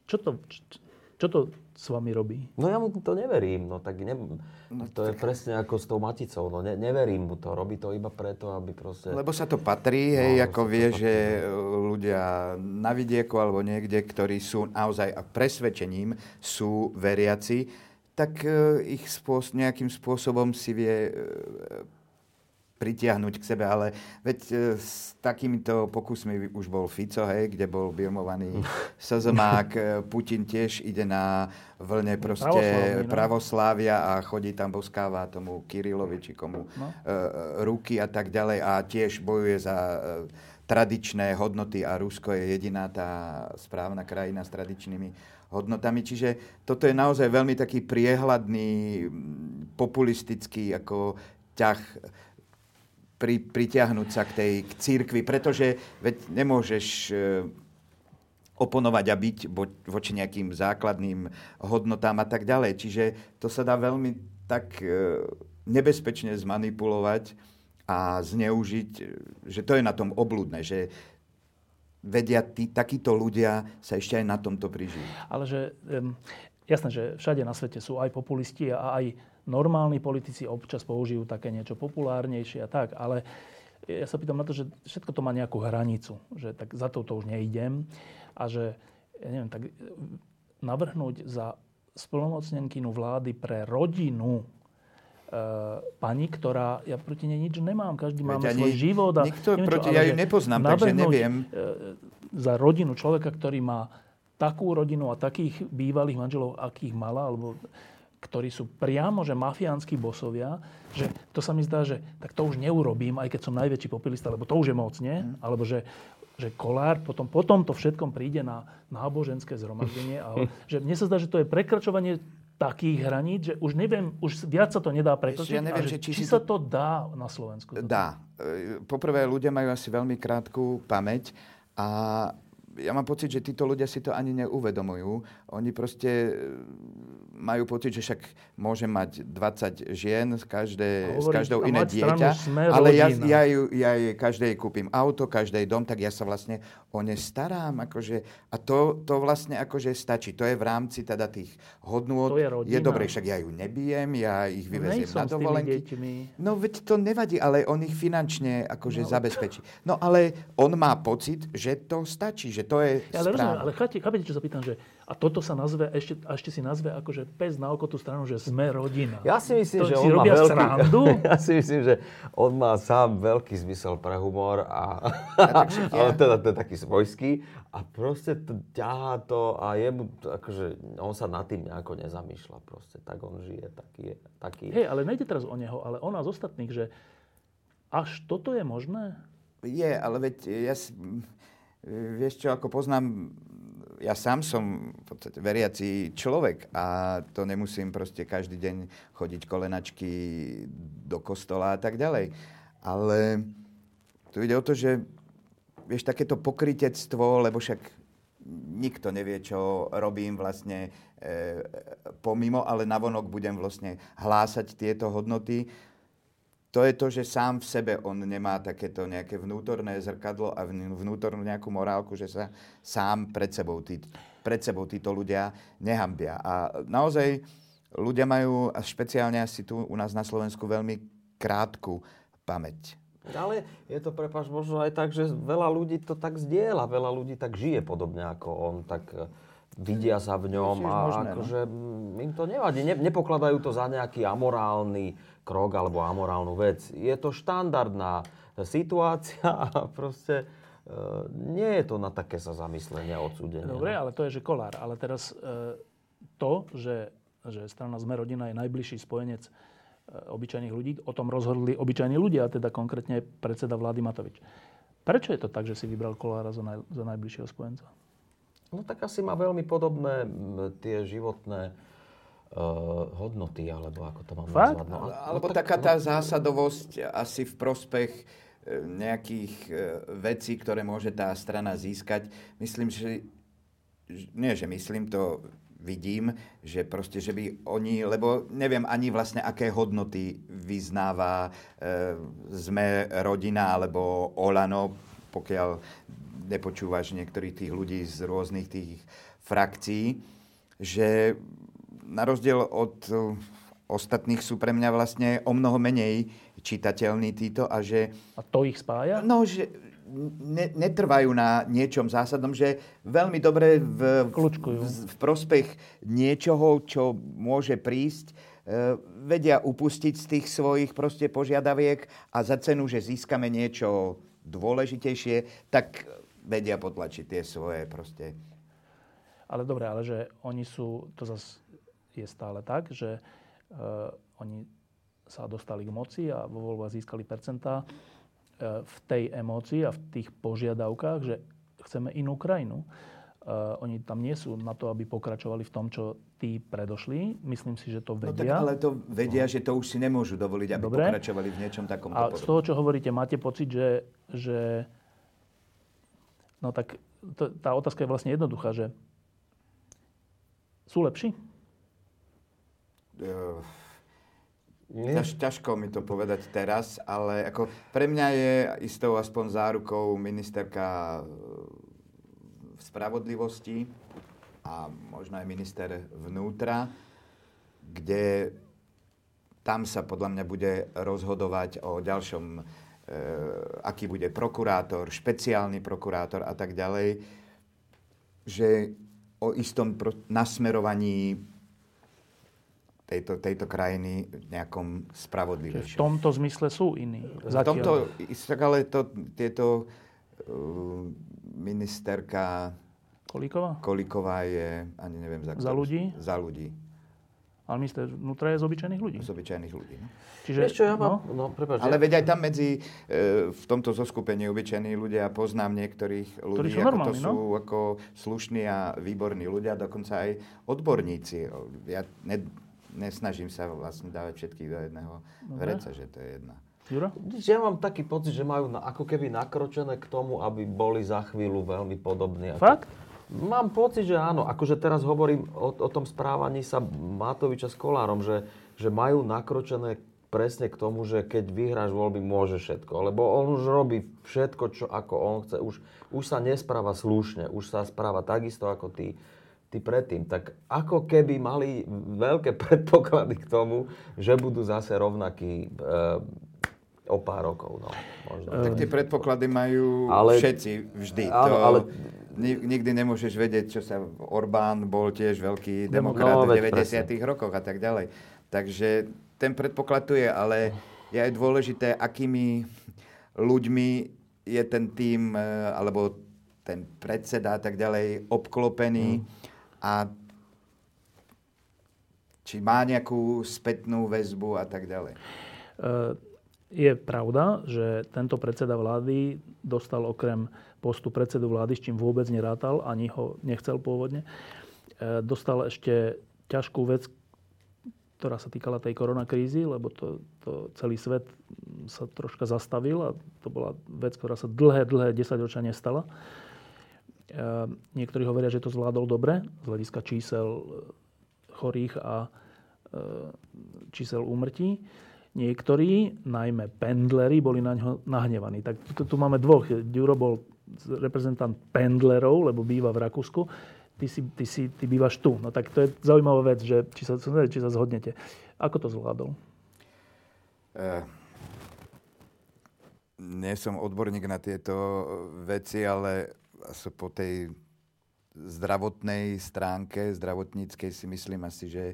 A: čo to, čo to s vami robí?
B: No ja mu to neverím, no tak ne, no, to tak... je presne ako s tou maticou, no ne, neverím mu to, robí to iba preto, aby proste...
C: Lebo sa to patrí, no, hej, ako vie, že ľudia na vidieku alebo niekde, ktorí sú naozaj a presvedčením sú veriaci, tak e, ich spôsob, nejakým spôsobom si vie e, pritiahnuť k sebe, ale veď e, s takýmito pokusmi už bol Fico, hej, kde bol birmovaný <laughs> Sazomák, e, Putin tiež ide na vlne proste no. pravoslávia a chodí tam, boskáva tomu Kirilovi, či komu no. e, ruky a tak ďalej a tiež bojuje za tradičné hodnoty a Rusko je jediná tá správna krajina s tradičnými hodnotami. Čiže toto je naozaj veľmi taký priehľadný, populistický ako ťah pri, pritiahnuť sa k tej k církvi, pretože veď nemôžeš e, oponovať a byť voči nejakým základným hodnotám a tak ďalej. Čiže to sa dá veľmi tak e, nebezpečne zmanipulovať a zneužiť, že to je na tom oblúdne, že vedia tí, takíto ľudia sa ešte aj na tomto prižijú.
A: Ale že, um, jasné, že všade na svete sú aj populisti a aj normálni politici občas použijú také niečo populárnejšie a tak, ale ja sa pýtam na to, že všetko to má nejakú hranicu, že tak za to už neidem a že, ja neviem, tak navrhnúť za splnomocnenkynu vlády pre rodinu e, pani, ktorá, ja proti nej nič nemám, každý má svoj život. A
C: nikto neviem, proti, čo, ja ju nepoznám, takže neviem. E,
A: za rodinu človeka, ktorý má takú rodinu a takých bývalých manželov, akých mala, alebo ktorí sú priamo, že mafiánsky bosovia, že to sa mi zdá, že tak to už neurobím, aj keď som najväčší populista, lebo to už je moc, nie? Mm. Alebo že, že Kolár potom, potom to všetkom príde na náboženské zhromaždenie. <laughs> A, že mne sa zdá, že to je prekračovanie takých hraníc, že už neviem, už viac sa to nedá prekročiť. Ja neviem, že, či, či sa to dá na Slovensku.
C: Dá. E, poprvé, ľudia majú asi veľmi krátku pamäť a ja mám pocit, že títo ľudia si to ani neuvedomujú. Oni proste majú pocit, že však môže mať 20 žien, z, každé, z každou iné dieťa, ale ja, ja, ju, ja jej každej kúpim auto, každej dom, tak ja sa vlastne o ne starám. Akože, a to, to vlastne akože stačí. To je v rámci teda tých hodnôt.
A: je,
C: je dobre, však ja ju nebijem, ja ich vyveziem no, na dovolenky. No veď to nevadí, ale on ich finančne akože no. zabezpečí. No ale on má pocit, že to stačí, že to je
A: ja, ale správne. ale chápete, čo sa pýtam, že a toto sa nazve, ešte, a ešte si nazve akože pes na oko tú stranu, že sme rodina.
B: Ja si myslím, to že on má veľký... Srandu? <laughs> Ja si myslím, že on má sám veľký zmysel pre humor a... <laughs> ale teda to je taký svojský. A proste to, ťahá to a jemu, akože, on sa nad tým nejako nezamýšľa proste. Tak on žije, taký je. Taký.
A: Hej, ale nejde teraz o neho, ale o nás ostatných, že až toto je možné?
C: Je, ale veď ja si vieš čo, ako poznám, ja sám som v podstate veriaci človek a to nemusím proste každý deň chodiť kolenačky do kostola a tak ďalej. Ale tu ide o to, že vieš, takéto pokritectvo, lebo však nikto nevie, čo robím vlastne e, pomimo, ale navonok budem vlastne hlásať tieto hodnoty to je to, že sám v sebe on nemá takéto nejaké vnútorné zrkadlo a vnútornú nejakú morálku, že sa sám pred sebou, tí, pred sebou títo ľudia nehambia. A naozaj ľudia majú, a špeciálne asi tu u nás na Slovensku, veľmi krátku pamäť.
B: Ale je to, prepáč, možno aj tak, že veľa ľudí to tak zdieľa, veľa ľudí tak žije podobne ako on, tak e, vidia sa v ňom a možné, akože no? im to nevadí. Ne, nepokladajú to za nejaký amorálny krok alebo amorálnu vec. Je to štandardná situácia <laughs> a proste e, nie je to na také sa zamyslenie a odsúdenie.
A: Dobre, no. ale to je, že kolár. Ale teraz e, to, že, že strana Sme rodina je najbližší spojenec e, obyčajných ľudí, o tom rozhodli obyčajní ľudia, teda konkrétne predseda vlády Matovič. Prečo je to tak, že si vybral Kolára za, naj, za najbližšieho spojenca?
B: No tak asi má veľmi podobné tie životné uh, hodnoty, alebo ako to mám
C: Fakt? nazvať. No, alebo no, tak, taká tá no... zásadovosť asi v prospech e, nejakých e, vecí, ktoré môže tá strana získať. Myslím, že nie, že myslím, to vidím, že proste, že by oni, lebo neviem ani vlastne, aké hodnoty vyznáva e, sme rodina alebo Olano, pokiaľ nepočúvaš niektorých tých ľudí z rôznych tých frakcií, že na rozdiel od uh, ostatných sú pre mňa vlastne o mnoho menej čitateľní títo a že...
A: A to ich spája?
C: No, že ne, netrvajú na niečom zásadnom, že veľmi dobre v, v, v prospech niečoho, čo môže prísť, e, vedia upustiť z tých svojich proste požiadaviek a za cenu, že získame niečo dôležitejšie, tak vedia potlačiť tie svoje proste...
A: Ale dobre, ale že oni sú, to zase je stále tak, že uh, oni sa dostali k moci a vo voľbách získali percentá uh, v tej emócii a v tých požiadavkách, že chceme inú krajinu. Uh, oni tam nie sú na to, aby pokračovali v tom, čo tí predošli. Myslím si, že to vedia.
C: No tak ale to vedia, no. že to už si nemôžu dovoliť, aby Dobre. pokračovali v niečom takom.
A: A z toho, čo hovoríte, máte pocit, že, že no tak to, tá otázka je vlastne jednoduchá, že sú lepší?
C: Ťaž, ťažko mi to povedať teraz, ale ako pre mňa je istou aspoň zárukou ministerka v spravodlivosti a možno aj minister vnútra, kde tam sa podľa mňa bude rozhodovať o ďalšom, e, aký bude prokurátor, špeciálny prokurátor a tak ďalej, že o istom nasmerovaní tejto, tejto krajiny nejakom spravodlivejšom.
A: V tomto zmysle sú iní.
C: Zatiaľ. V tomto, ale to, tieto uh, ministerka
A: Kolíková?
C: Kolíková je, ani neviem
A: za, za ľudí?
C: Za ľudí.
A: Ale minister vnútra je z obyčajných ľudí?
C: Z obyčajných ľudí, no.
B: Čiže, Ešte ja mám, no? no
C: prepáč, Ale veď aj tam medzi, e, v tomto zoskupení obyčajní ľudia poznám niektorých ľudí, sú ako normálni, to sú no? ako slušní a výborní ľudia, dokonca aj odborníci. Ja ne, nesnažím sa vlastne dávať všetkých do jedného Dobre. vreca, že to je jedna.
B: Juro? Ja mám taký pocit, že majú na, ako keby nakročené k tomu, aby boli za chvíľu veľmi podobní.
A: Fakt?
B: Mám pocit, že áno. Akože teraz hovorím o, o tom správaní sa Matoviča s Kolárom, že, že majú nakročené presne k tomu, že keď vyhráš voľby, môže všetko. Lebo on už robí všetko, čo ako on chce. Už, už sa nespráva slušne. Už sa správa takisto ako tí tí predtým, tak ako keby mali veľké predpoklady k tomu, že budú zase rovnakí e, o pár rokov. No,
C: možno. Tak tie predpoklady majú ale, všetci vždy. Áno, to ale... Nikdy nemôžeš vedieť, čo sa... Orbán bol tiež veľký demokrat no, v 90. Presne. rokoch a tak ďalej. Takže ten predpoklad tu je, ale je aj dôležité, akými ľuďmi je ten tým, e, alebo ten predseda a tak ďalej obklopený. Hmm a či má nejakú spätnú väzbu a tak ďalej. E,
A: je pravda, že tento predseda vlády dostal okrem postu predsedu vlády, s čím vôbec nerátal, ani ho nechcel pôvodne, e, dostal ešte ťažkú vec, ktorá sa týkala tej koronakrízy, lebo to, to celý svet sa troška zastavil a to bola vec, ktorá sa dlhé, dlhé 10 ročia nestala. E, niektorí hovoria, že to zvládol dobre z hľadiska čísel chorých a čísel úmrtí. Niektorí, najmä pendleri, boli na ňo nahnevaní. Tak tu, tu máme dvoch. Ďuro bol reprezentant pendlerov, lebo býva v Rakúsku. Ty, si, ty, si, ty bývaš tu. No tak to je zaujímavá vec, že či sa, či sa zhodnete. Ako to zvládol? Uh,
C: nie som odborník na tieto veci, ale po tej zdravotnej stránke, zdravotníckej si myslím asi, že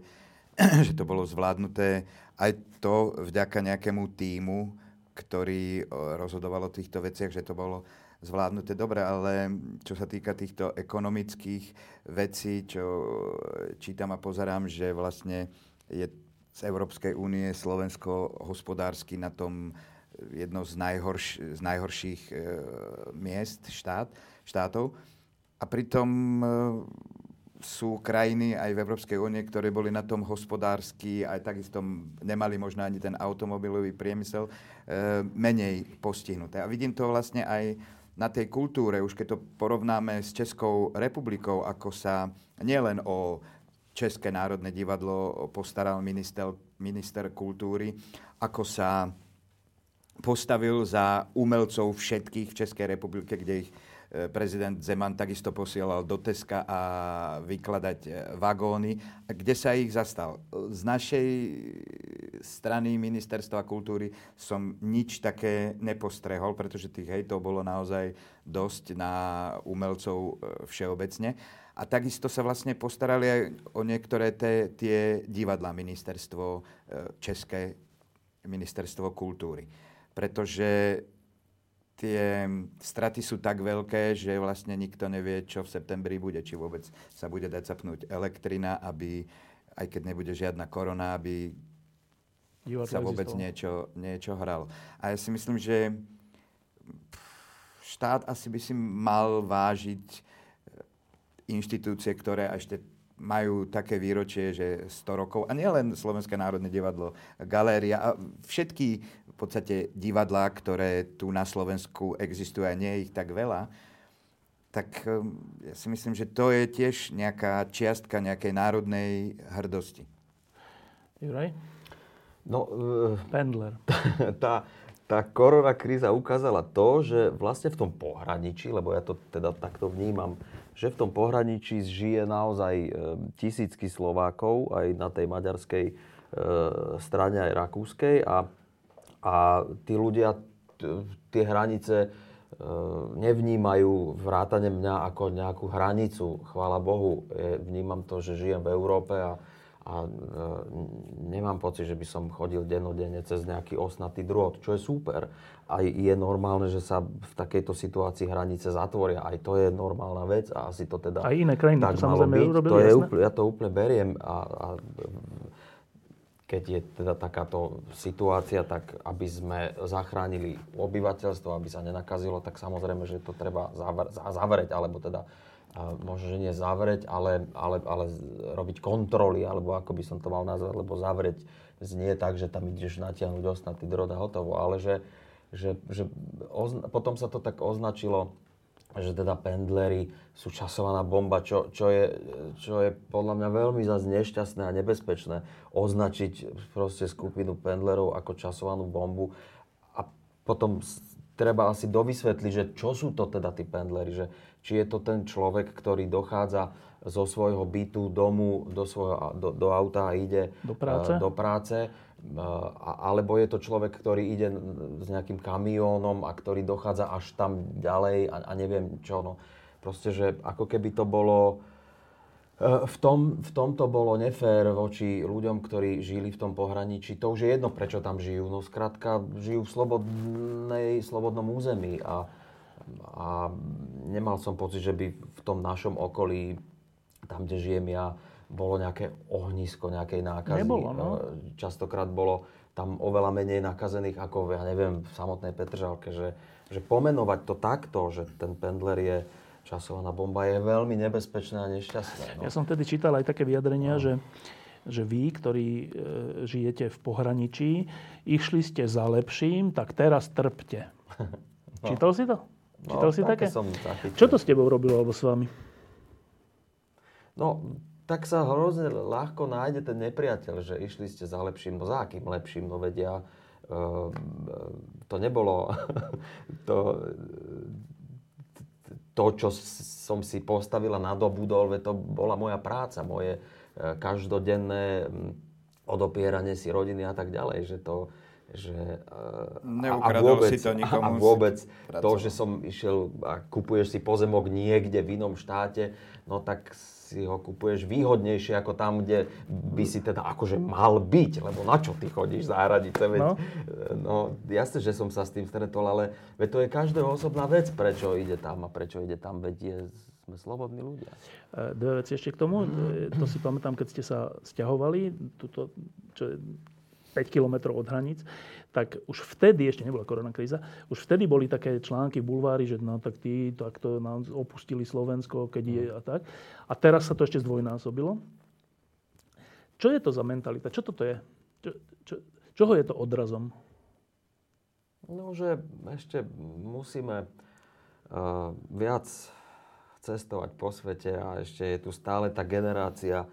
C: <clears throat> že to bolo zvládnuté. Aj to vďaka nejakému týmu, ktorý rozhodoval o týchto veciach, že to bolo zvládnuté. Dobre, ale čo sa týka týchto ekonomických vecí, čo čítam a pozerám, že vlastne je z Európskej únie Slovensko hospodársky na tom jedno z, najhorš- z najhorších e, miest štát, štátov. A pritom e, sú krajiny aj v Európskej únie, ktoré boli na tom hospodársky, aj takisto nemali možno ani ten automobilový priemysel, e, menej postihnuté. A vidím to vlastne aj na tej kultúre, už keď to porovnáme s Českou republikou, ako sa nielen o České národné divadlo postaral minister, minister kultúry, ako sa postavil za umelcov všetkých v Českej republike, kde ich prezident Zeman takisto posielal do Teska a vykladať e, vagóny. Kde sa ich zastal? Z našej strany Ministerstva kultúry som nič také nepostrehol, pretože tých hejtov bolo naozaj dosť na umelcov e, všeobecne. A takisto sa vlastne postarali aj o niektoré te, tie divadlá ministerstvo České, ministerstvo kultúry. Pretože tie straty sú tak veľké, že vlastne nikto nevie, čo v septembri bude. Či vôbec sa bude dať zapnúť elektrina, aby, aj keď nebude žiadna korona, aby Divadlo sa vôbec niečo, niečo hralo. A ja si myslím, že štát asi by si mal vážiť e, inštitúcie, ktoré ešte majú také výročie, že 100 rokov, a nielen Slovenské národné divadlo, galéria, a všetky podstate divadlá, ktoré tu na Slovensku existujú a nie je ich tak veľa, tak um, ja si myslím, že to je tiež nejaká čiastka nejakej národnej hrdosti.
A: Juraj?
B: No, uh,
A: Pendler. <laughs>
B: Tá, tá korona kríza ukázala to, že vlastne v tom pohraničí, lebo ja to teda takto vnímam, že v tom pohraničí žije naozaj e, tisícky Slovákov, aj na tej maďarskej e, strane, aj rakúskej. A a tí ľudia tie hranice e, nevnímajú vrátane mňa ako nejakú hranicu. Chvála Bohu, vnímam to, že žijem v Európe a, a e, nemám pocit, že by som chodil dennodenne cez nejaký osnatý drôt, čo je super. Aj je normálne, že sa v takejto situácii hranice zatvoria. Aj to je normálna vec a asi to teda...
A: Aj iné krajiny
B: tak
A: to samozrejme urobili, to
B: je úplne, Ja to úplne beriem a, a keď je teda takáto situácia, tak aby sme zachránili obyvateľstvo, aby sa nenakazilo, tak samozrejme, že to treba zavrieť, alebo teda možno, že nie zavrieť, ale, ale, ale robiť kontroly, alebo ako by som to mal nazvať, lebo zavrieť znie tak, že tam ideš natiahnuť osnatý drôt a hotovo, ale že, že, že ozna- potom sa to tak označilo, že teda pendlery sú časovaná bomba, čo, čo, je, čo je podľa mňa veľmi zase nešťastné a nebezpečné označiť proste skupinu pendlerov ako časovanú bombu. A potom treba asi dovysvetliť, že čo sú to teda tí pendlery, že či je to ten človek, ktorý dochádza zo svojho bytu, domu, do, svojho, do, do auta a ide
A: do práce,
B: do práce alebo je to človek, ktorý ide s nejakým kamiónom a ktorý dochádza až tam ďalej a, a neviem čo. No. Proste, že ako keby to bolo... E, v, tom, v tom to bolo nefér voči ľuďom, ktorí žili v tom pohraničí. To už je jedno, prečo tam žijú. No skrátka, žijú v slobodnej, slobodnom území a, a nemal som pocit, že by v tom našom okolí, tam, kde žijem ja, bolo nejaké ohnisko nejakej nákazy.
A: Nebolo, no.
B: E, častokrát bolo tam oveľa menej nakazených ako, ja neviem, v samotnej Petržalke, že, že pomenovať to takto, že ten pendler je časovaná bomba, je veľmi nebezpečné a nešťastné.
A: No. Ja som tedy čítal aj také vyjadrenia, no. že že vy, ktorí e, žijete v pohraničí, išli ste za lepším, tak teraz trpte. <laughs> No. Čítal si to? No, Čítal si také?
B: Som
A: Čo to s tebou robilo alebo s vami?
B: No, tak sa hrozne ľahko nájde ten nepriateľ, že išli ste za lepším, no za akým lepším, no vedia, uh, to nebolo <laughs> to, to, čo som si postavila, nadobudol, to bola moja práca, moje uh, každodenné odopieranie si rodiny a tak ďalej, že to, že
C: a, a vôbec, si to nikomu
B: a vôbec to, že som išiel a kupuješ si pozemok niekde v inom štáte, no tak si ho kupuješ výhodnejšie ako tam, kde by si teda akože mal byť, lebo na čo ty chodíš za hranice, veď, no. no jasne, že som sa s tým stretol, ale veď to je každého osobná vec, prečo ide tam a prečo ide tam, veď je, sme slobodní ľudia.
A: E, dve veci ešte k tomu, e, to si pamätám, keď ste sa stiahovali, tuto, čo 5 kilometrov od hraníc, tak už vtedy, ešte nebola korona kríza, už vtedy boli také články v bulvári, že no tak tí takto nám opustili Slovensko, keď je a tak. A teraz sa to ešte zdvojnásobilo. Čo je to za mentalita? Čo toto je? Čo, čo, čoho je to odrazom?
B: No, že ešte musíme uh, viac cestovať po svete a ešte je tu stále tá generácia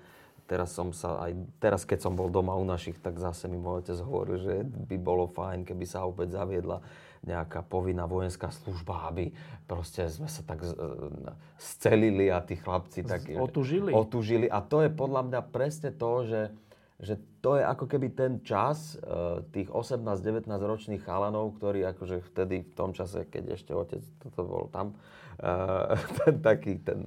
B: teraz som sa aj, teraz keď som bol doma u našich, tak zase mi môj otec hovoril, že by bolo fajn, keby sa opäť zaviedla nejaká povinná vojenská služba, aby proste sme sa tak scelili a tí chlapci tak...
A: Otužili.
B: Otužili. A to je podľa mňa presne to, že, že to je ako keby ten čas e, tých 18-19 ročných chalanov, ktorí akože vtedy v tom čase, keď ešte otec toto bol tam, e, <laughs> ten taký ten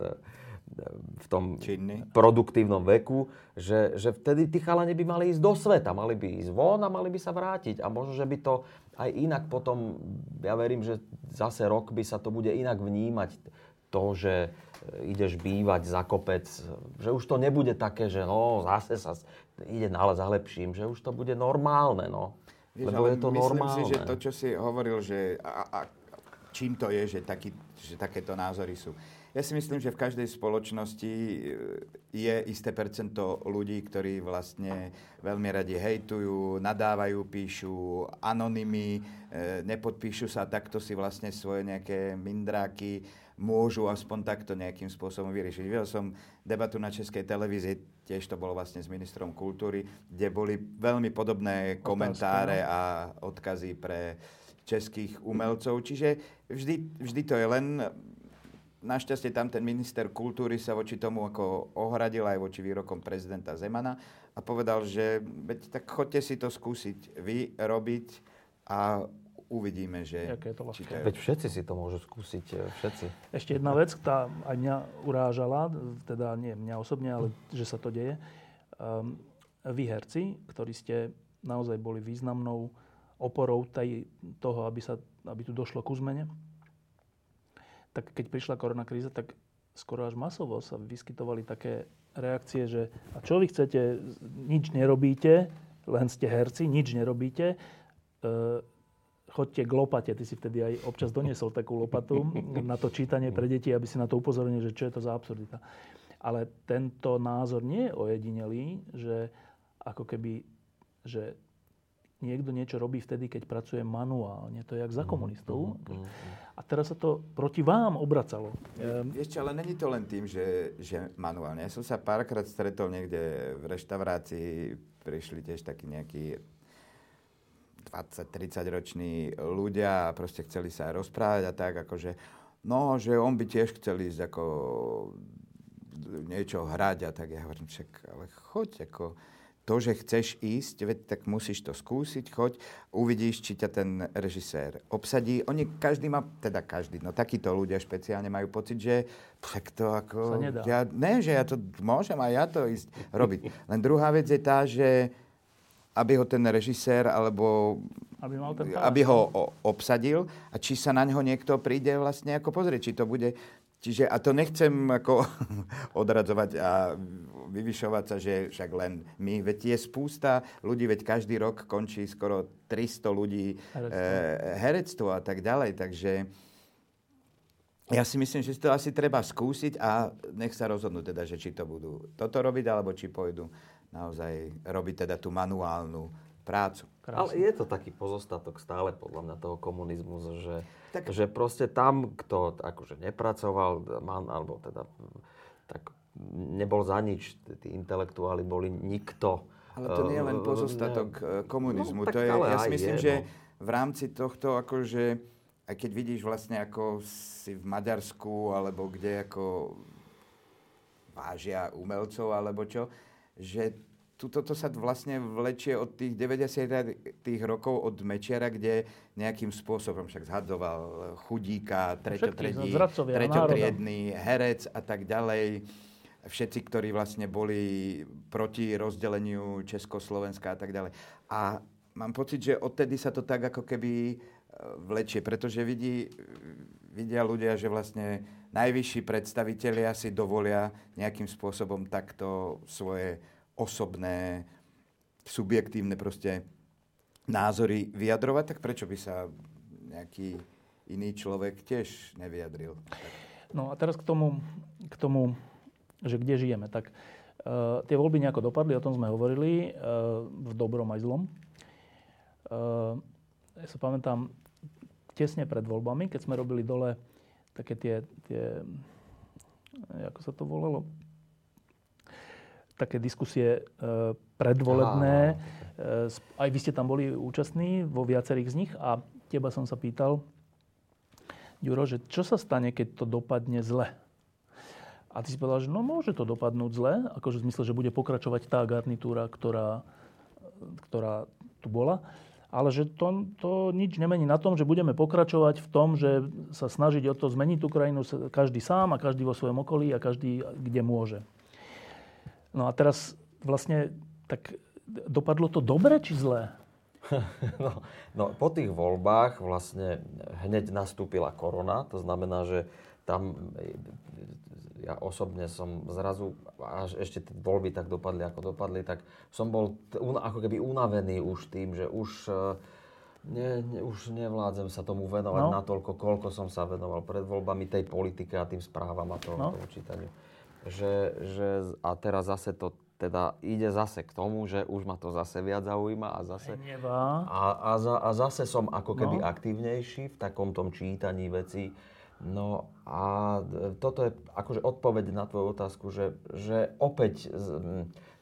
B: v tom
C: Činný.
B: produktívnom veku, že, že vtedy tí chalani by mali ísť do sveta, mali by ísť von a mali by sa vrátiť. A možno, že by to aj inak potom, ja verím, že zase rok by sa to bude inak vnímať, to, že ideš bývať za kopec, že už to nebude také, že no, zase sa ide nále za lepším, že už to bude normálne, no.
C: Vieš, Lebo je to myslím normálne. si, že to, čo si hovoril, že a, a, čím to je, že, taký, že takéto názory sú ja si myslím, že v každej spoločnosti e, je isté percento ľudí, ktorí vlastne veľmi radi hejtujú, nadávajú, píšu anonymy, e, nepodpíšu sa, takto si vlastne svoje nejaké mindráky môžu aspoň takto nejakým spôsobom vyriešiť. Videl som debatu na Českej televízii, tiež to bolo vlastne s ministrom kultúry, kde boli veľmi podobné komentáre no. a odkazy pre českých umelcov. Čiže vždy, vždy to je len Našťastie tam ten minister kultúry sa voči tomu ako ohradil aj voči výrokom prezidenta Zemana a povedal, že veď, tak chodte si to skúsiť vy robiť a uvidíme, že...
A: je to
B: je... Veď všetci si to môžu skúsiť, e, všetci.
A: Ešte jedna vec, ktorá aj mňa urážala, teda nie mňa osobne, ale že sa to deje. Um, vy herci, ktorí ste naozaj boli významnou oporou tej, toho, aby, sa, aby tu došlo ku zmene, tak keď prišla korona kríza, tak skoro až masovo sa vyskytovali také reakcie, že a čo vy chcete, nič nerobíte, len ste herci, nič nerobíte, e, chodte k lopate. Ty si vtedy aj občas doniesol takú lopatu <laughs> na to čítanie pre deti, aby si na to upozornil, že čo je to za absurdita. Ale tento názor nie je ojedinelý, že ako keby, že niekto niečo robí vtedy, keď pracuje manuálne. To je jak za mhm, komunistov. Mm, mm, A teraz sa to proti vám obracalo.
C: Ešte, ale není to len tým, že, že manuálne. Ja som sa párkrát stretol niekde v reštaurácii, prišli tiež takí nejakí 20-30 roční ľudia a proste chceli sa rozprávať a tak, akože, no, že on by tiež chcel ísť ako niečo hrať a tak. Ja hovorím, však, ale choď, ako, to, že chceš ísť, veď tak musíš to skúsiť, choď, uvidíš, či ťa ten režisér obsadí. Oni, každý má, teda každý, no takíto ľudia špeciálne majú pocit, že tak to ako... Ja, ne, že ja to môžem aj ja to ísť robiť. <laughs> Len druhá vec je tá, že aby ho ten režisér alebo
A: aby, mal ten
C: aby ho o, obsadil a či sa na ňo niekto príde vlastne ako pozrieť, či to bude Čiže, a to nechcem ako <laughs> odradzovať a vyvyšovať sa, že však len my, veď je spústa ľudí, veď každý rok končí skoro 300 ľudí herectvo, e, herectvo a tak ďalej, takže ja si myslím, že to asi treba skúsiť a nech sa rozhodnú teda, že či to budú toto robiť, alebo či pôjdu naozaj robiť teda tú manuálnu prácu.
B: Krásne. Ale je to taký pozostatok stále podľa mňa toho komunizmu, že, tak... že proste tam, kto akože nepracoval, man, alebo teda tak nebol za nič, tí intelektuáli boli nikto.
C: Ale to nie je len eh, pozostatok ne... Eh, komunizmu. No, to je, ja si myslím, je, že no. v rámci tohto, akože, aj keď vidíš vlastne, ako si v Maďarsku, alebo kde ako vážia umelcov, alebo čo, že toto sa vlastne vlečie od tých 90. Tých rokov od Mečiara, kde nejakým spôsobom však zhadzoval chudíka, treťotriedný herec a tak ďalej. Všetci, ktorí vlastne boli proti rozdeleniu Československa a tak ďalej. A mám pocit, že odtedy sa to tak ako keby e, vlečie, pretože vidí, vidia ľudia, že vlastne najvyšší predstavitelia si dovolia nejakým spôsobom takto svoje osobné, subjektívne proste názory vyjadrovať, tak prečo by sa nejaký iný človek tiež nevyjadril?
A: No a teraz k tomu, k tomu že kde žijeme. Tak uh, tie voľby nejako dopadli, o tom sme hovorili, uh, v dobrom aj zlom. Uh, ja sa pamätám, tesne pred voľbami, keď sme robili dole také tie, tie ako sa to volalo, také diskusie e, predvolebné. E, aj vy ste tam boli účastní vo viacerých z nich a teba som sa pýtal, Ďuro, že čo sa stane, keď to dopadne zle? A ty si povedal, že no môže to dopadnúť zle, akože v zmysle, že bude pokračovať tá garnitúra, ktorá, ktorá tu bola, ale že to, to nič nemení na tom, že budeme pokračovať v tom, že sa snažiť o to zmeniť tú krajinu každý sám a každý vo svojom okolí a každý kde môže. No a teraz vlastne, tak dopadlo to dobre či zlé? <laughs>
B: No, no, po tých voľbách vlastne hneď nastúpila korona, to znamená, že tam ja osobne som zrazu, až ešte tie voľby tak dopadli, ako dopadli, tak som bol ako keby unavený už tým, že už, ne, ne, už nevládzem sa tomu venovať no. natoľko, koľko som sa venoval pred voľbami tej politike a tým správam a to, no. tomu čítaniu že, že a teraz zase to teda ide zase k tomu, že už ma to zase viac zaujíma a zase... A, a, za, a zase som ako keby no. aktívnejší v takom tom čítaní veci. No a toto je akože odpoveď na tvoju otázku, že, že opäť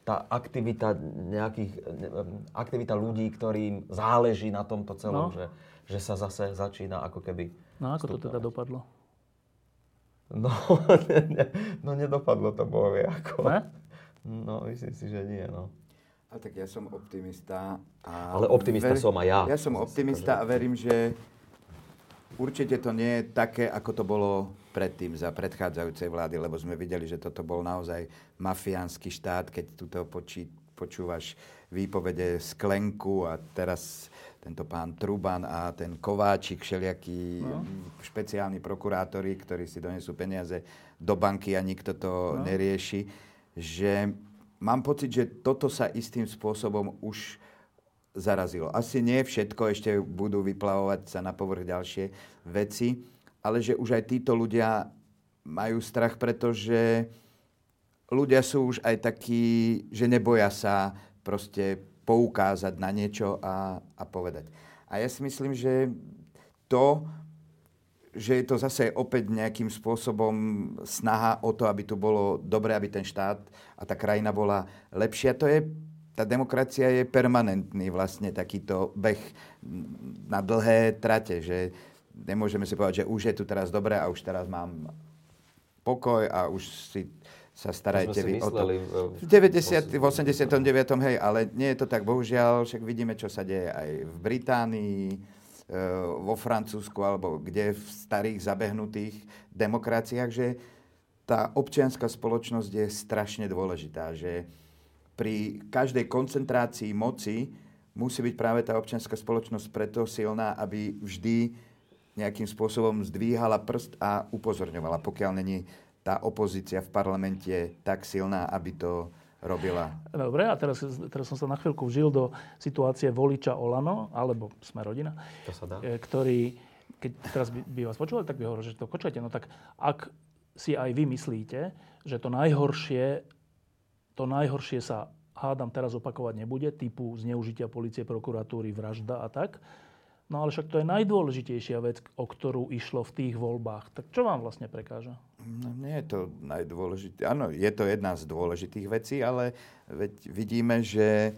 B: tá aktivita nejakých, aktivita ľudí, ktorým záleží na tomto celom, no. že, že sa zase začína ako keby...
A: No ako to teda dopadlo?
B: No, ne, <laughs> ne, no nedopadlo to bohovie ako. Ne? No, myslím si, že nie, no.
C: A tak ja som optimista. A
B: Ale optimista ver... som aj ja.
C: Ja som optimista a verím, že určite to nie je také, ako to bolo predtým za predchádzajúcej vlády, lebo sme videli, že toto bol naozaj mafiánsky štát, keď tu počí, počúvaš výpovede Sklenku a teraz tento pán Truban a ten Kováčik, všelijakí no. špeciálni prokurátori, ktorí si donesú peniaze do banky a nikto to no. nerieši, že mám pocit, že toto sa istým spôsobom už zarazilo. Asi nie všetko, ešte budú vyplavovať sa na povrch ďalšie veci, ale že už aj títo ľudia majú strach, pretože ľudia sú už aj takí, že neboja sa proste poukázať na niečo a, a povedať. A ja si myslím, že to, že je to zase opäť nejakým spôsobom snaha o to, aby tu bolo dobre, aby ten štát a tá krajina bola lepšia, to je tá demokracia je permanentný vlastne takýto beh na dlhé trate, že nemôžeme si povedať, že už je tu teraz dobre a už teraz mám pokoj a už si sa starajte vy o to. V 90, v 89. hej, ale nie je to tak, bohužiaľ, však vidíme, čo sa deje aj v Británii, e, vo Francúzsku, alebo kde v starých zabehnutých demokraciách, že tá občianská spoločnosť je strašne dôležitá, že pri každej koncentrácii moci musí byť práve tá občianská spoločnosť preto silná, aby vždy nejakým spôsobom zdvíhala prst a upozorňovala, pokiaľ není tá opozícia v parlamente tak silná, aby to robila.
A: Dobre, a teraz, teraz som sa na chvíľku vžil do situácie voliča Olano, alebo sme rodina,
B: to sa dá.
A: E, ktorý, keď teraz by, by vás počúvali, tak by hovoril, že to počujete. No tak ak si aj vy myslíte, že to najhoršie, to najhoršie sa hádam teraz opakovať nebude, typu zneužitia policie, prokuratúry, vražda a tak, No ale však to je najdôležitejšia vec, o ktorú išlo v tých voľbách. Tak čo vám vlastne prekáža?
C: No, nie je to najdôležitejšie. Áno, je to jedna z dôležitých vecí, ale veď vidíme, že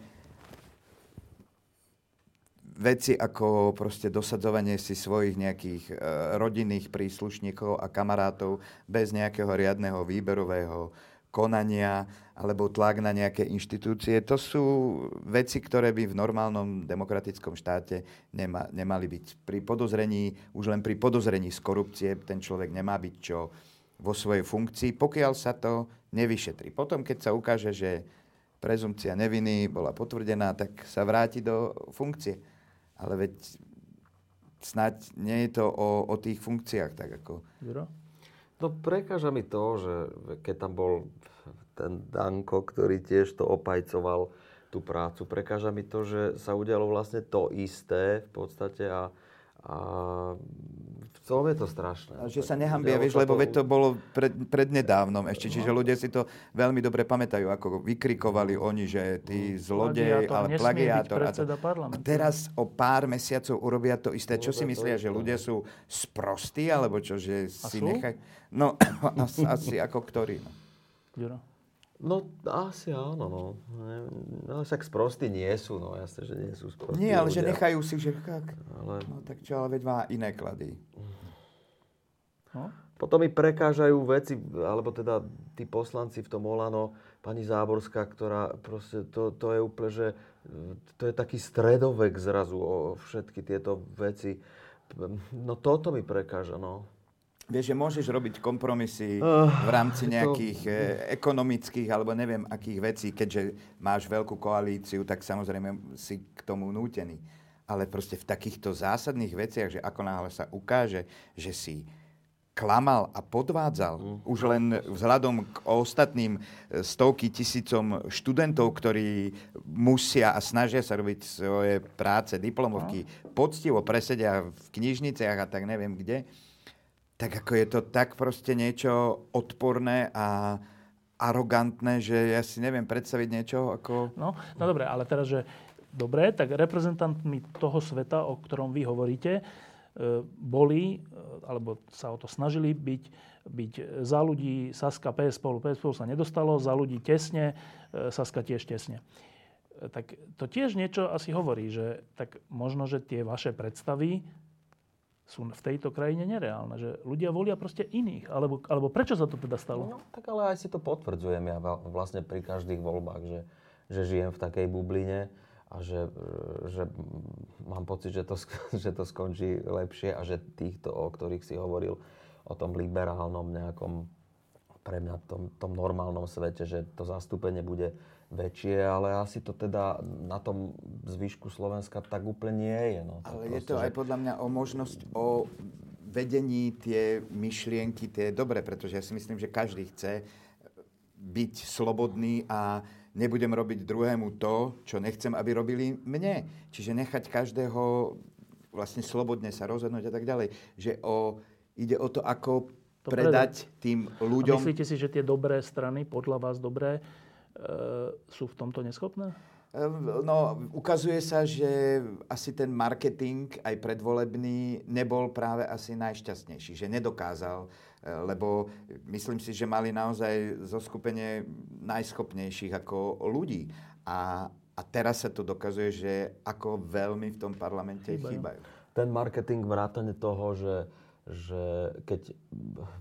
C: veci ako proste dosadzovanie si svojich nejakých e, rodinných príslušníkov a kamarátov bez nejakého riadneho výberového konania alebo tlak na nejaké inštitúcie. To sú veci, ktoré by v normálnom demokratickom štáte nema, nemali byť. Pri podozrení, už len pri podozrení z korupcie ten človek nemá byť čo vo svojej funkcii, pokiaľ sa to nevyšetrí. Potom, keď sa ukáže, že prezumcia neviny bola potvrdená, tak sa vráti do funkcie. Ale veď snať nie je to o, o tých funkciách, tak ako...
B: Juro? No prekáža mi to, že keď tam bol ten Danko, ktorý tiež to opajcoval tú prácu. Prekáža mi to, že sa udialo vlastne to isté v podstate a, a tom je to strašné.
C: A že sa nehambia, vieš, lebo veď to bolo pred, prednedávnom ešte, čiže no. ľudia si to veľmi dobre pamätajú, ako vykrikovali oni, že tí zlodej, ale plagiátor. A, to, a teraz o pár mesiacov urobia to isté. Čo si myslia, že ľudia sú sprostí, alebo čo, že si nechajú... No, <clears throat> asi, ako ktorí. No.
B: No, asi áno, no. No, však sprostí nie sú, no jasne, že nie sú sprostí
C: Nie, ale ľudia. že nechajú si, že kak. Ale... No tak čo, ale veď má iné klady.
B: No? Potom mi prekážajú veci, alebo teda tí poslanci v tom Olano, pani Záborská, ktorá proste, to, to je úplne, že to je taký stredovek zrazu o všetky tieto veci. No toto mi prekáža, no.
C: Vieš, že môžeš robiť kompromisy uh, v rámci nejakých to... ekonomických alebo neviem akých vecí, keďže máš veľkú koalíciu, tak samozrejme si k tomu nútený. Ale proste v takýchto zásadných veciach, že ako náhle sa ukáže, že si klamal a podvádzal. Mm. Už len vzhľadom k ostatným e, stovky tisícom študentov, ktorí musia a snažia sa robiť svoje práce, diplomovky, no. poctivo presedia v knižniciach a tak neviem kde, tak ako je to tak proste niečo odporné a arogantné, že ja si neviem predstaviť niečo ako...
A: No, no dobre, ale teraz, že dobre, tak reprezentantmi toho sveta, o ktorom vy hovoríte, E, boli, e, alebo sa o to snažili byť, byť za ľudí. Saska PS spolu, PS spolu sa nedostalo, za ľudí tesne, e, Saska tiež tesne. Tak to tiež niečo asi hovorí, že tak možno, že tie vaše predstavy sú v tejto krajine nereálne. Že ľudia volia proste iných. Alebo, alebo prečo sa to teda stalo?
B: No, tak ale aj si to potvrdzujem ja vlastne pri každých voľbách, že, že žijem v takej bubline a že, že mám pocit, že to, <laughs> že to skončí lepšie a že týchto, o ktorých si hovoril, o tom liberálnom nejakom, pre mňa tom, tom normálnom svete, že to zastúpenie bude väčšie, ale asi to teda na tom zvyšku Slovenska tak úplne nie je. No.
C: ale proste, je to že... aj podľa mňa o možnosť, o vedení tie myšlienky, tie je dobre, pretože ja si myslím, že každý chce byť slobodný a nebudem robiť druhému to, čo nechcem, aby robili mne. Čiže nechať každého vlastne slobodne sa rozhodnúť a tak ďalej. Že o, ide o to, ako to predať, predať tým ľuďom.
A: A myslíte si, že tie dobré strany, podľa vás dobré, sú v tomto neschopné?
C: No, ukazuje sa, že asi ten marketing, aj predvolebný, nebol práve asi najšťastnejší. Že nedokázal lebo myslím si, že mali naozaj zoskupenie najschopnejších ako ľudí. A, a teraz sa to dokazuje, že ako veľmi v tom parlamente chýbajú. chýbajú.
B: Ten marketing vrátane toho, že, že keď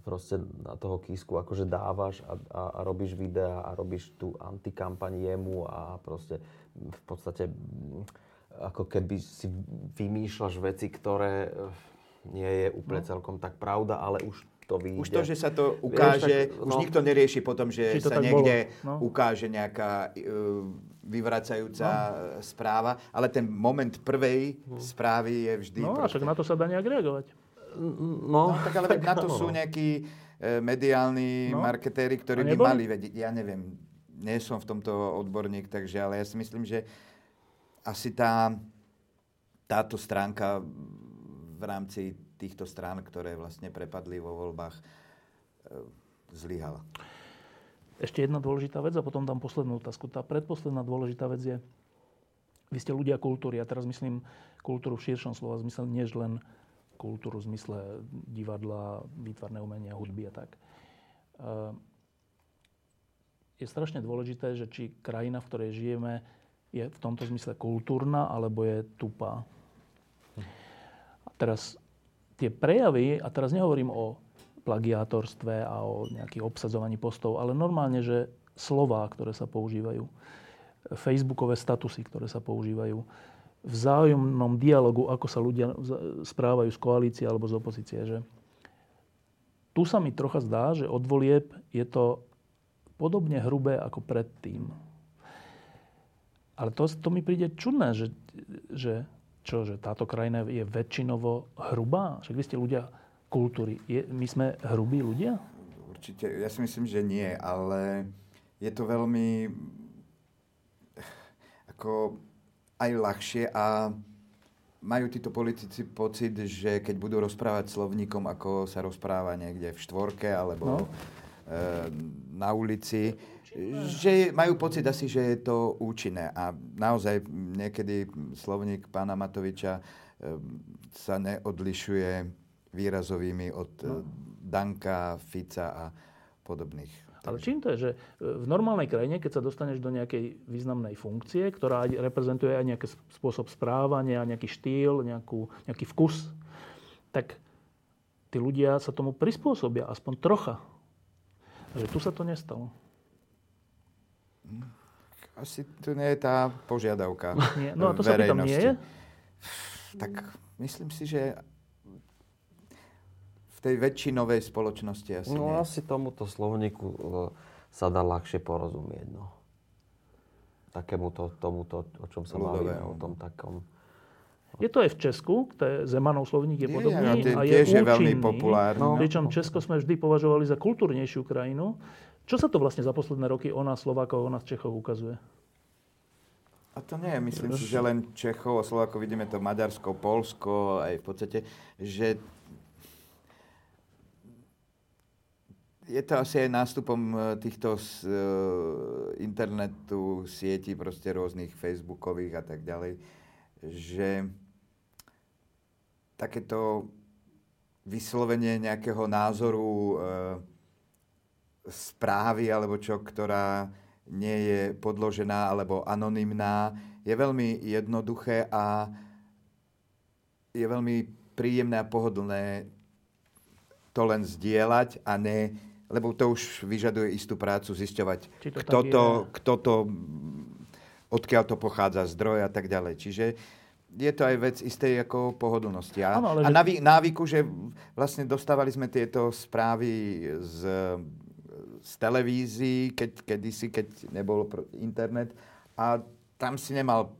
B: proste na toho kísku akože dávaš a, a, a robíš videa a robíš tú antikampaň jemu a proste v podstate ako keby si vymýšľaš veci, ktoré nie je úplne no. celkom tak pravda, ale už to vyjde.
C: Už to, že sa to ukáže, Vieš, tak, no, už nikto nerieši potom, že sa niekde no. ukáže nejaká uh, vyvracajúca no. správa, ale ten moment prvej no. správy je vždy...
A: No a však na to sa dá nejak reagovať.
C: No, no tak ale na to <laughs> sú nejakí e, mediálni no. marketéri, ktorí by mali vedieť. Ja neviem, nie som v tomto odborník, takže, ale ja si myslím, že asi tá, táto stránka v rámci týchto strán, ktoré vlastne prepadli vo voľbách, e, zlyhala.
A: Ešte jedna dôležitá vec a potom dám poslednú otázku. Tá predposledná dôležitá vec je, vy ste ľudia kultúry, ja teraz myslím kultúru v širšom slova zmysle, než len kultúru v zmysle divadla, výtvarné umenia, hudby a tak. Ehm, je strašne dôležité, že či krajina, v ktorej žijeme, je v tomto zmysle kultúrna, alebo je tupá. A teraz tie prejavy, a teraz nehovorím o plagiátorstve a o nejakých obsadzovaní postov, ale normálne, že slová, ktoré sa používajú, facebookové statusy, ktoré sa používajú, vzájomnom dialogu, ako sa ľudia správajú z koalície alebo z opozície. Že tu sa mi trocha zdá, že od volieb je to podobne hrubé ako predtým. Ale to, to mi príde čudné, že, že, čo, že táto krajina je väčšinovo hrubá. Však vy ste ľudia kultúry. Je, my sme hrubí ľudia?
C: Určite. Ja si myslím, že nie, ale je to veľmi ako aj ľahšie a majú títo politici pocit, že keď budú rozprávať slovníkom, ako sa rozpráva niekde v štvorke alebo no. e, na ulici, že majú pocit asi, že je to účinné. A naozaj niekedy slovník pána Matoviča e, sa neodlišuje výrazovými od no. Danka, Fica a podobných.
A: Ale čím to je, že e, v normálnej krajine, keď sa dostaneš do nejakej významnej funkcie, ktorá reprezentuje aj nejaký spôsob správania, nejaký štýl, nejakú, nejaký vkus, tak tí ľudia sa tomu prispôsobia, aspoň trocha. že tu sa to nestalo.
C: Asi tu nie je tá požiadavka.
A: Nie. No a to sa pýtam, nie je?
C: Tak myslím si, že tej väčšinovej spoločnosti asi
B: No
C: nie.
B: asi tomuto slovníku e, sa dá ľahšie porozumieť, no. Takémuto, tomuto, o čom sa bavíme, o tom takom...
A: Je to aj v Česku, je Zemanov slovník je, je podobný
C: a, a je, je veľmi populárny.
A: No. Pričom Česko sme vždy považovali za kultúrnejšiu krajinu. Čo sa to vlastne za posledné roky o nás Slovákov, o nás Čechov ukazuje?
C: A to nie je, myslím si, že len Čechov a Slovákov, vidíme to Maďarsko, Polsko, aj v podstate, že je to asi aj nástupom e, týchto z, uh, internetu, sietí, proste rôznych facebookových a tak ďalej, že takéto vyslovenie nejakého názoru uh, správy alebo čo, ktorá nie je podložená alebo anonymná, je veľmi jednoduché a je veľmi príjemné a pohodlné to len zdieľať a ne lebo to už vyžaduje istú prácu zisťovať, to kto, to, kto to, odkiaľ to pochádza, zdroj a tak ďalej. Čiže je to aj vec istej ako pohodlnosti. A, ano, a že... návyku, že vlastne dostávali sme tieto správy z, z televízií, keď, kedysi, keď nebol internet a tam si nemal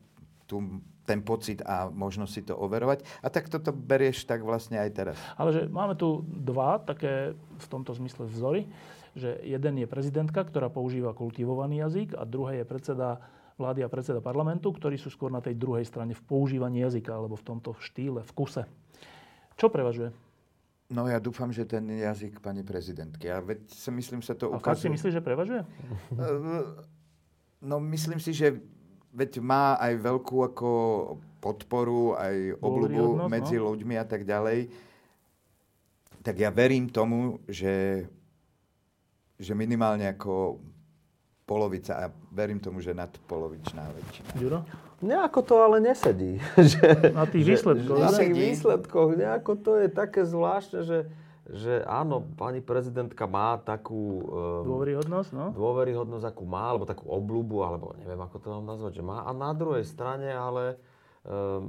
C: tú ten pocit a možnosť si to overovať. A tak toto berieš tak vlastne aj teraz.
A: Ale že máme tu dva také v tomto zmysle vzory, že jeden je prezidentka, ktorá používa kultivovaný jazyk a druhý je predseda vlády a predseda parlamentu, ktorí sú skôr na tej druhej strane v používaní jazyka alebo v tomto štýle, v kuse. Čo prevažuje?
C: No ja dúfam, že ten jazyk pani prezidentky. Ja veď si myslím, sa to
A: ukazuje. A fakt si myslíš, že prevažuje? <laughs>
C: No myslím si, že veď má aj veľkú ako podporu, aj obľubu medzi no? ľuďmi a tak ďalej. Tak ja verím tomu, že, že minimálne ako polovica, a verím tomu, že nadpolovičná väčšina.
A: Ďuro?
B: Nejako to ale nesedí. <laughs>
A: na tých výsledkoch.
B: Na tých výsledkoch. Nejako to je také zvláštne, že že áno, pani prezidentka má takú...
A: Um, dôveryhodnosť, no?
B: Dôveryhodnosť, akú má, alebo takú obľubu, alebo neviem, ako to mám nazvať, že má. A na druhej strane ale um,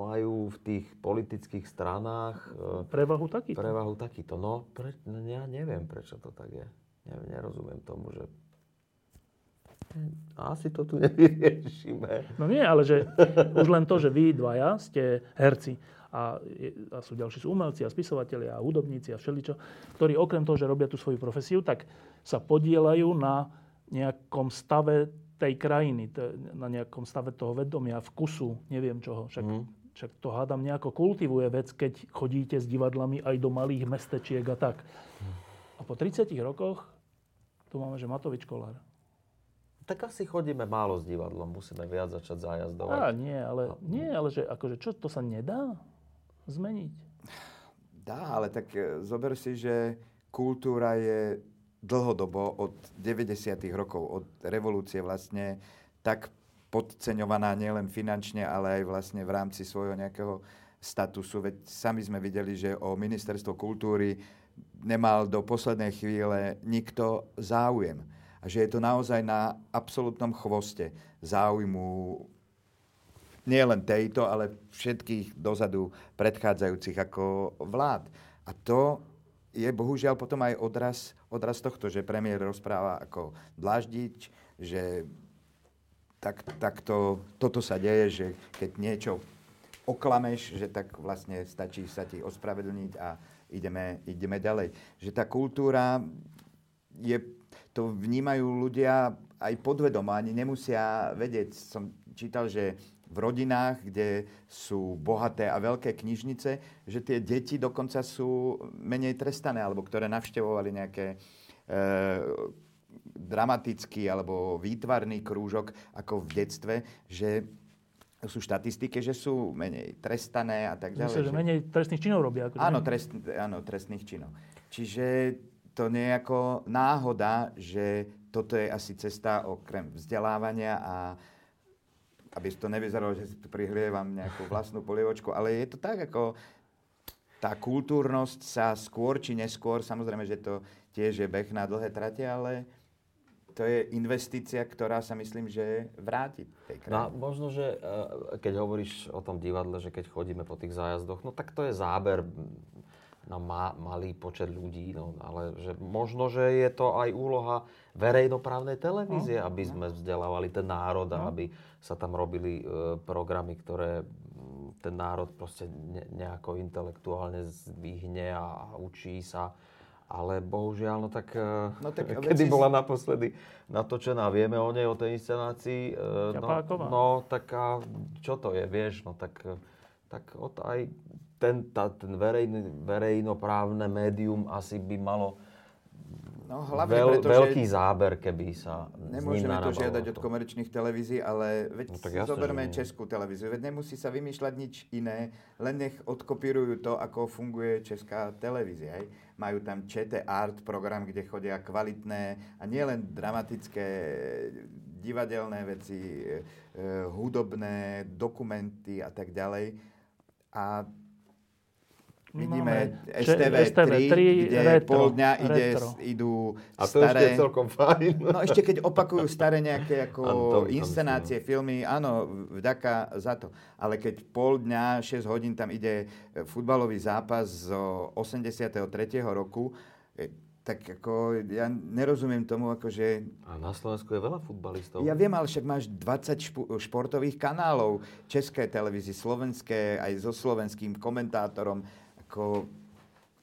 B: majú v tých politických stranách...
A: Um, prevahu takýto.
B: Prevahu takýto. No, pre, no, ja neviem, prečo to tak je. Ja nerozumiem tomu, že asi to tu <laughs> nevyriešime.
A: No nie, ale že už len to, že vy dvaja ste herci a, a sú ďalší sú umelci a spisovatelia a hudobníci a všeličo, ktorí okrem toho, že robia tú svoju profesiu, tak sa podielajú na nejakom stave tej krajiny, na nejakom stave toho vedomia, vkusu, neviem čoho. Však, mm. však to hádam nejako kultivuje vec, keď chodíte s divadlami aj do malých mestečiek a tak. Mm. A po 30 rokoch tu máme, že Matovič Kolár.
B: Tak asi chodíme málo s divadlom, musíme viac začať zájazdovať.
A: Á, nie, ale, nie, ale že, akože, čo, to sa nedá zmeniť?
C: Dá, ale tak e, zober si, že kultúra je dlhodobo od 90. rokov, od revolúcie vlastne tak podceňovaná nielen finančne, ale aj vlastne v rámci svojho nejakého statusu. Veď sami sme videli, že o ministerstvo kultúry nemal do poslednej chvíle nikto záujem a že je to naozaj na absolútnom chvoste záujmu nie len tejto, ale všetkých dozadu predchádzajúcich ako vlád. A to je bohužiaľ potom aj odraz, odraz tohto, že premiér rozpráva ako dláždič, že tak, tak to, toto sa deje, že keď niečo oklameš, že tak vlastne stačí sa ti ospravedlniť a ideme, ideme ďalej. Že tá kultúra je to vnímajú ľudia aj podvedomo, ani nemusia vedieť. Som čítal, že v rodinách, kde sú bohaté a veľké knižnice, že tie deti dokonca sú menej trestané, alebo ktoré navštevovali nejaké e, dramatický alebo výtvarný krúžok ako v detstve, že sú štatistiky, že sú menej trestané a tak ďalej.
A: Myslím, že menej trestných činov robia.
C: Ako áno, trest, áno, trestných činov. Čiže to nie je ako náhoda, že toto je asi cesta okrem vzdelávania a aby to nevyzeralo, že si tu prihlievam nejakú vlastnú polievočku, ale je to tak, ako tá kultúrnosť sa skôr či neskôr, samozrejme, že to tiež je beh na dlhé trate, ale to je investícia, ktorá sa myslím, že vráti tej krajine.
B: No, možno, že eh, keď hovoríš o tom divadle, že keď chodíme po tých zájazdoch, no tak to je záber na ma, malý počet ľudí, no, ale že možno, že je to aj úloha verejnoprávnej televízie, no, aby sme vzdelávali ten národ a no. aby sa tam robili e, programy, ktoré ten národ proste ne, nejako intelektuálne zvýhne a, učí sa. Ale bohužiaľ, no tak, e, no tak <laughs> kedy bola naposledy natočená, vieme o nej, o tej inscenácii.
A: E, no,
B: no, tak a čo to je, vieš, no tak, tak od aj ten, tá, ten verejný, verejnoprávne médium asi by malo No, hlavne Veľ, preto, veľký záber, keby sa
C: Nemôžeme to žiadať od komerčných televízií, ale veď no, tak jasne, zoberme českú televíziu. Veď nemusí sa vymýšľať nič iné, len nech odkopírujú to, ako funguje česká televízia. Hej. Majú tam ČT Art program, kde chodia kvalitné a nielen dramatické divadelné veci, e, hudobné, dokumenty a tak ďalej. A Vidíme STV, 3, 3 kde retro, pol dňa ide, idú
B: A to staré... ešte celkom fajn.
C: No ešte keď opakujú staré nejaké ako Anton, inscenácie, filmy, áno, vďaka za to. Ale keď pol dňa, 6 hodín tam ide futbalový zápas z 83. roku, e, tak ako ja nerozumiem tomu, akože...
B: A na Slovensku je veľa futbalistov.
C: Ja viem, ale však máš 20 špo, športových kanálov, české televízie, slovenské, aj so slovenským komentátorom ako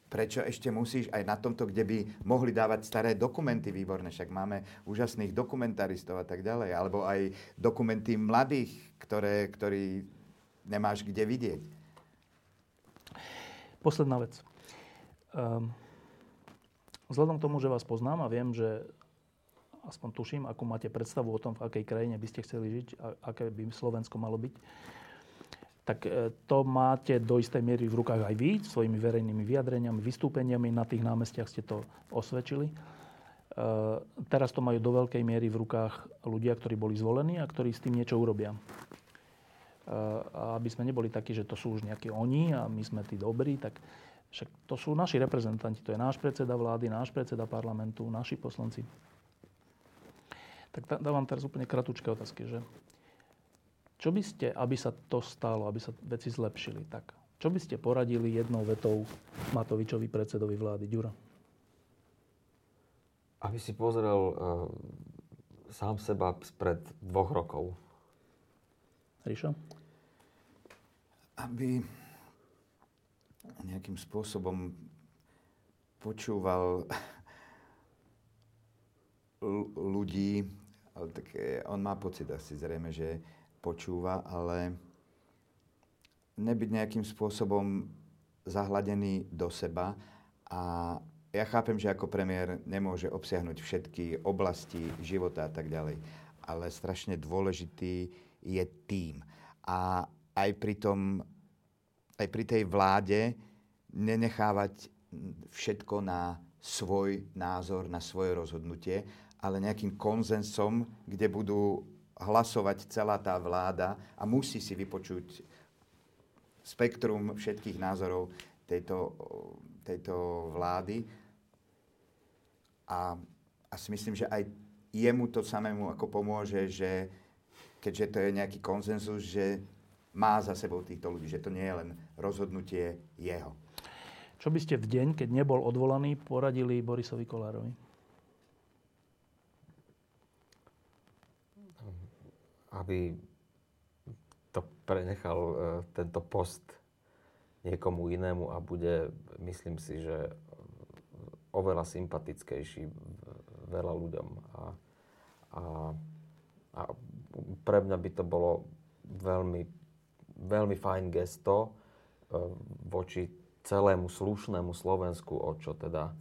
C: prečo ešte musíš aj na tomto, kde by mohli dávať staré dokumenty výborné, však máme úžasných dokumentaristov a tak ďalej, alebo aj dokumenty mladých, ktoré, ktorí nemáš kde vidieť.
A: Posledná vec. Um, vzhľadom k tomu, že vás poznám a viem, že aspoň tuším, akú máte predstavu o tom, v akej krajine by ste chceli žiť a aké by Slovensko malo byť, tak e, to máte do istej miery v rukách aj vy, svojimi verejnými vyjadreniami, vystúpeniami. Na tých námestiach ste to osvedčili. E, teraz to majú do veľkej miery v rukách ľudia, ktorí boli zvolení a ktorí s tým niečo urobia. E, a aby sme neboli takí, že to sú už nejakí oni a my sme tí dobrí, tak však to sú naši reprezentanti. To je náš predseda vlády, náš predseda parlamentu, naši poslanci. Tak dávam teraz úplne kratučké otázky, že čo by ste, aby sa to stalo, aby sa veci zlepšili, tak čo by ste poradili jednou vetou Matovičovi predsedovi vlády Ďura?
B: Aby si pozrel uh, sám seba spred dvoch rokov.
A: Ríšo?
C: Aby nejakým spôsobom počúval ľudí, ale tak on má pocit asi zrejme, že počúva, ale nebyť nejakým spôsobom zahladený do seba a ja chápem, že ako premiér nemôže obsiahnuť všetky oblasti života a tak ďalej, ale strašne dôležitý je tým. A aj pri, tom, aj pri tej vláde nenechávať všetko na svoj názor, na svoje rozhodnutie, ale nejakým konzensom, kde budú hlasovať celá tá vláda a musí si vypočuť spektrum všetkých názorov tejto, tejto vlády. A, a si myslím, že aj jemu to samému ako pomôže, že keďže to je nejaký konsenzus, že má za sebou týchto ľudí, že to nie je len rozhodnutie jeho.
A: Čo by ste v deň, keď nebol odvolaný, poradili Borisovi Kolárovi?
B: Aby to prenechal e, tento post niekomu inému a bude, myslím si, že oveľa sympatickejší veľa ľuďom. A, a, a pre mňa by to bolo veľmi, veľmi fajn gesto e, voči celému slušnému Slovensku, o čo teda,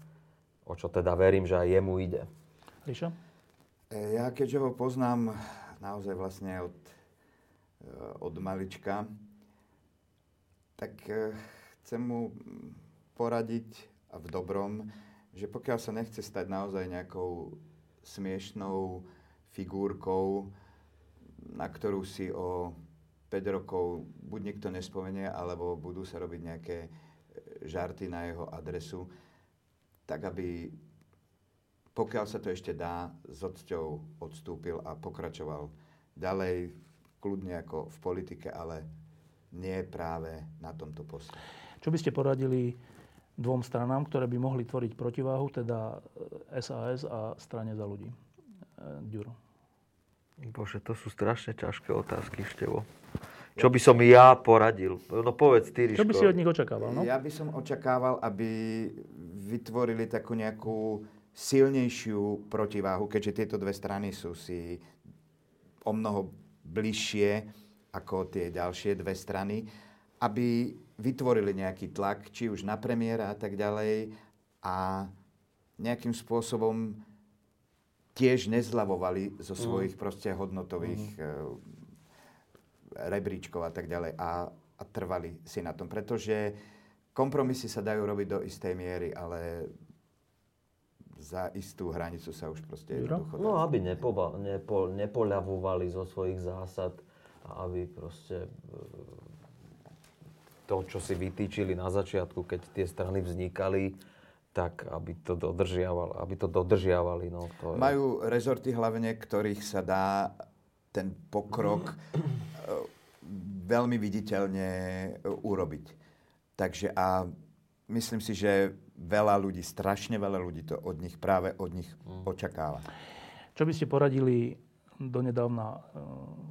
B: o čo teda verím, že aj jemu ide.
A: Ríša?
C: E, ja keďže ho poznám naozaj vlastne od Eh, od malička, tak eh, chcem mu poradiť v dobrom, že pokiaľ sa nechce stať naozaj nejakou smiešnou figúrkou, na ktorú si o 5 rokov buď nikto nespomenie, alebo budú sa robiť nejaké eh, žarty na jeho adresu, tak aby pokiaľ sa to ešte dá, s odsťou odstúpil a pokračoval ďalej kľudne ako v politike, ale nie práve na tomto poste.
A: Čo by ste poradili dvom stranám, ktoré by mohli tvoriť protiváhu, teda SAS a strane za ľudí? E, Ďuro.
D: Bože, to sú strašne ťažké otázky, Števo. Čo by som ja poradil? No povedz ty,
A: Čo by si od nich očakával? No?
C: Ja by som očakával, aby vytvorili takú nejakú silnejšiu protiváhu, keďže tieto dve strany sú si o mnoho bližšie ako tie ďalšie dve strany, aby vytvorili nejaký tlak, či už na premiéra a tak ďalej a nejakým spôsobom tiež nezľavovali zo mm. svojich mm. proste hodnotových mm. rebríčkov a tak ďalej a, a trvali si na tom. Pretože kompromisy sa dajú robiť do istej miery, ale za istú hranicu sa už proste jednoducho...
D: No, aby nepova, nepo, nepoľavovali zo svojich zásad a aby proste e, to, čo si vytýčili na začiatku, keď tie strany vznikali, tak aby to dodržiavali. Aby to dodržiavali no, to
C: je... Majú rezorty hlavne, ktorých sa dá ten pokrok e, veľmi viditeľne e, urobiť. Takže a myslím si, že veľa ľudí, strašne veľa ľudí to od nich práve od nich mm. očakáva.
A: Čo by ste poradili donedávna e,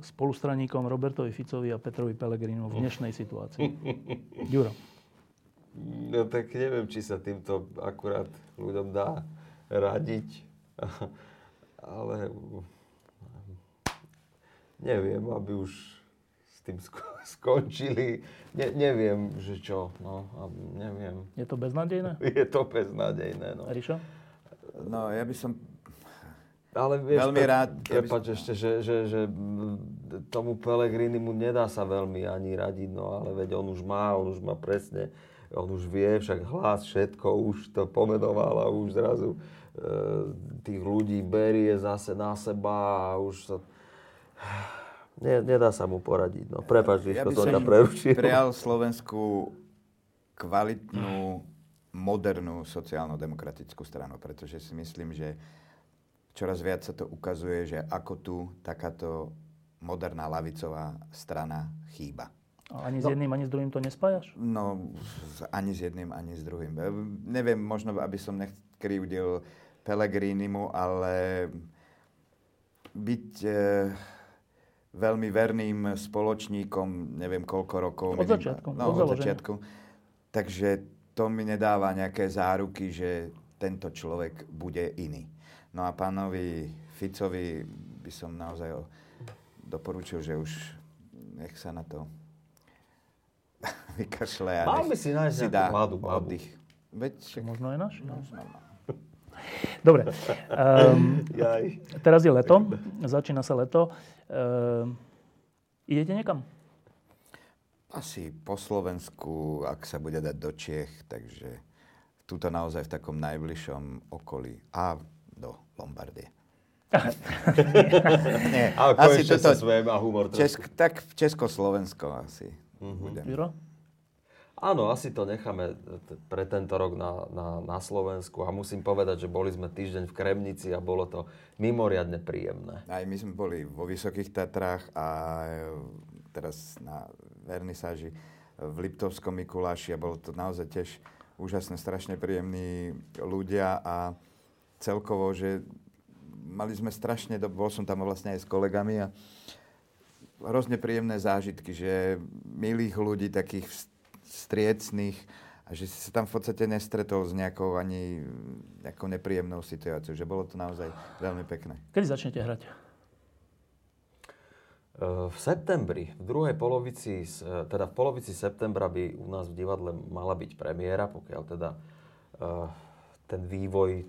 A: spolustraníkom Robertovi Ficovi a Petrovi Pelegrinu v dnešnej situácii? <laughs> Ďuro.
D: No tak neviem, či sa týmto akurát ľuďom dá radiť. <laughs> Ale neviem, aby už s tým skončili Ne, neviem, že čo, no, neviem.
A: Je to beznádejné? <laughs>
D: Je to beznádejné, no.
A: Ríšo?
C: No, ja by som
D: ale vieš,
C: veľmi rád...
D: Prepač ešte, že, že, že tomu Pelegrini mu nedá sa veľmi ani radiť, no ale veď on už má, on už má presne, on už vie, však hlas, všetko, už to pomenoval a už zrazu e, tých ľudí berie zase na seba a už sa... Nie, nedá sa mu poradiť. No. Prepač, ja to ťa prerušil.
C: prijal Slovensku kvalitnú, modernú sociálno-demokratickú stranu, pretože si myslím, že čoraz viac sa to ukazuje, že ako tu takáto moderná lavicová strana chýba.
A: A ani s no. jedným, ani s druhým to nespájaš?
C: No, ani s jedným, ani s druhým. E, neviem, možno, aby som nechkrivdil Pelegrinimu, ale byť... E, veľmi verným spoločníkom, neviem koľko rokov.
A: Od začiatku.
C: No, od, od začiatku. takže to mi nedáva nejaké záruky, že tento človek bude iný. No a pánovi Ficovi by som naozaj doporučil, že už nech sa na to <laughs> vykašle a
D: Mal by si nájsť
C: si
D: nejakú
C: dá
D: mladú babu.
C: oddych. Veď
A: Možno je náš?
C: no,
A: No. Dobre. Um, <laughs>
D: Jaj.
A: teraz je leto. Začína sa leto. Um, idete niekam?
C: Asi po Slovensku, ak sa bude dať do Čiech, takže túto naozaj v takom najbližšom okolí a do Lombardie. <laughs> Nie,
D: Ale
C: asi toto,
D: sa svojím a humor.
C: Česk, tak Československo asi.
D: Mhm.
C: budem.
A: Juro?
D: Áno, asi to necháme t- pre tento rok na, na, na Slovensku a musím povedať, že boli sme týždeň v Kremnici a bolo to mimoriadne príjemné.
C: Aj my sme boli vo Vysokých Tatrách a e, teraz na vernisáži v Liptovskom Mikuláši a bolo to naozaj tiež úžasné, strašne príjemní ľudia a celkovo, že mali sme strašne, do... bol som tam vlastne aj s kolegami a hrozne príjemné zážitky, že milých ľudí, takých striecných a že si sa tam v podstate nestretol s nejakou ani nejakou nepríjemnou situáciou, že bolo to naozaj veľmi pekné.
A: Kedy začnete hrať?
D: E, V septembri, v druhej polovici, s- e, teda v polovici septembra by u nás v divadle mala byť premiéra, pokiaľ teda e, ten vývoj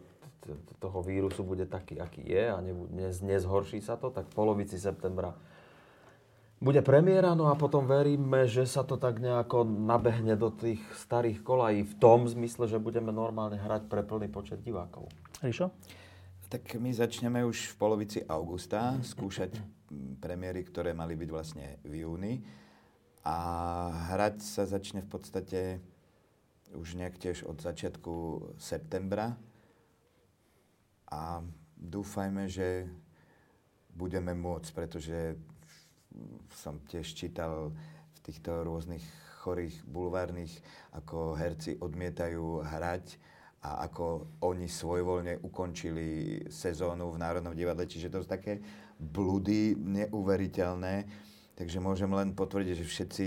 D: toho vírusu bude taký, aký je a nezhorší sa to, tak v polovici septembra bude premiéra, no a potom veríme, že sa to tak nejako nabehne do tých starých kolají v tom zmysle, že budeme normálne hrať pre plný počet divákov.
A: Ríšo?
C: Tak my začneme už v polovici augusta skúšať premiéry, ktoré mali byť vlastne v júni. A hrať sa začne v podstate už nejak tiež od začiatku septembra. A dúfajme, že budeme môcť, pretože som tiež čítal v týchto rôznych chorých bulvárnych, ako herci odmietajú hrať a ako oni svojvoľne ukončili sezónu v Národnom divadle. Čiže to sú také bludy neuveriteľné. Takže môžem len potvrdiť, že všetci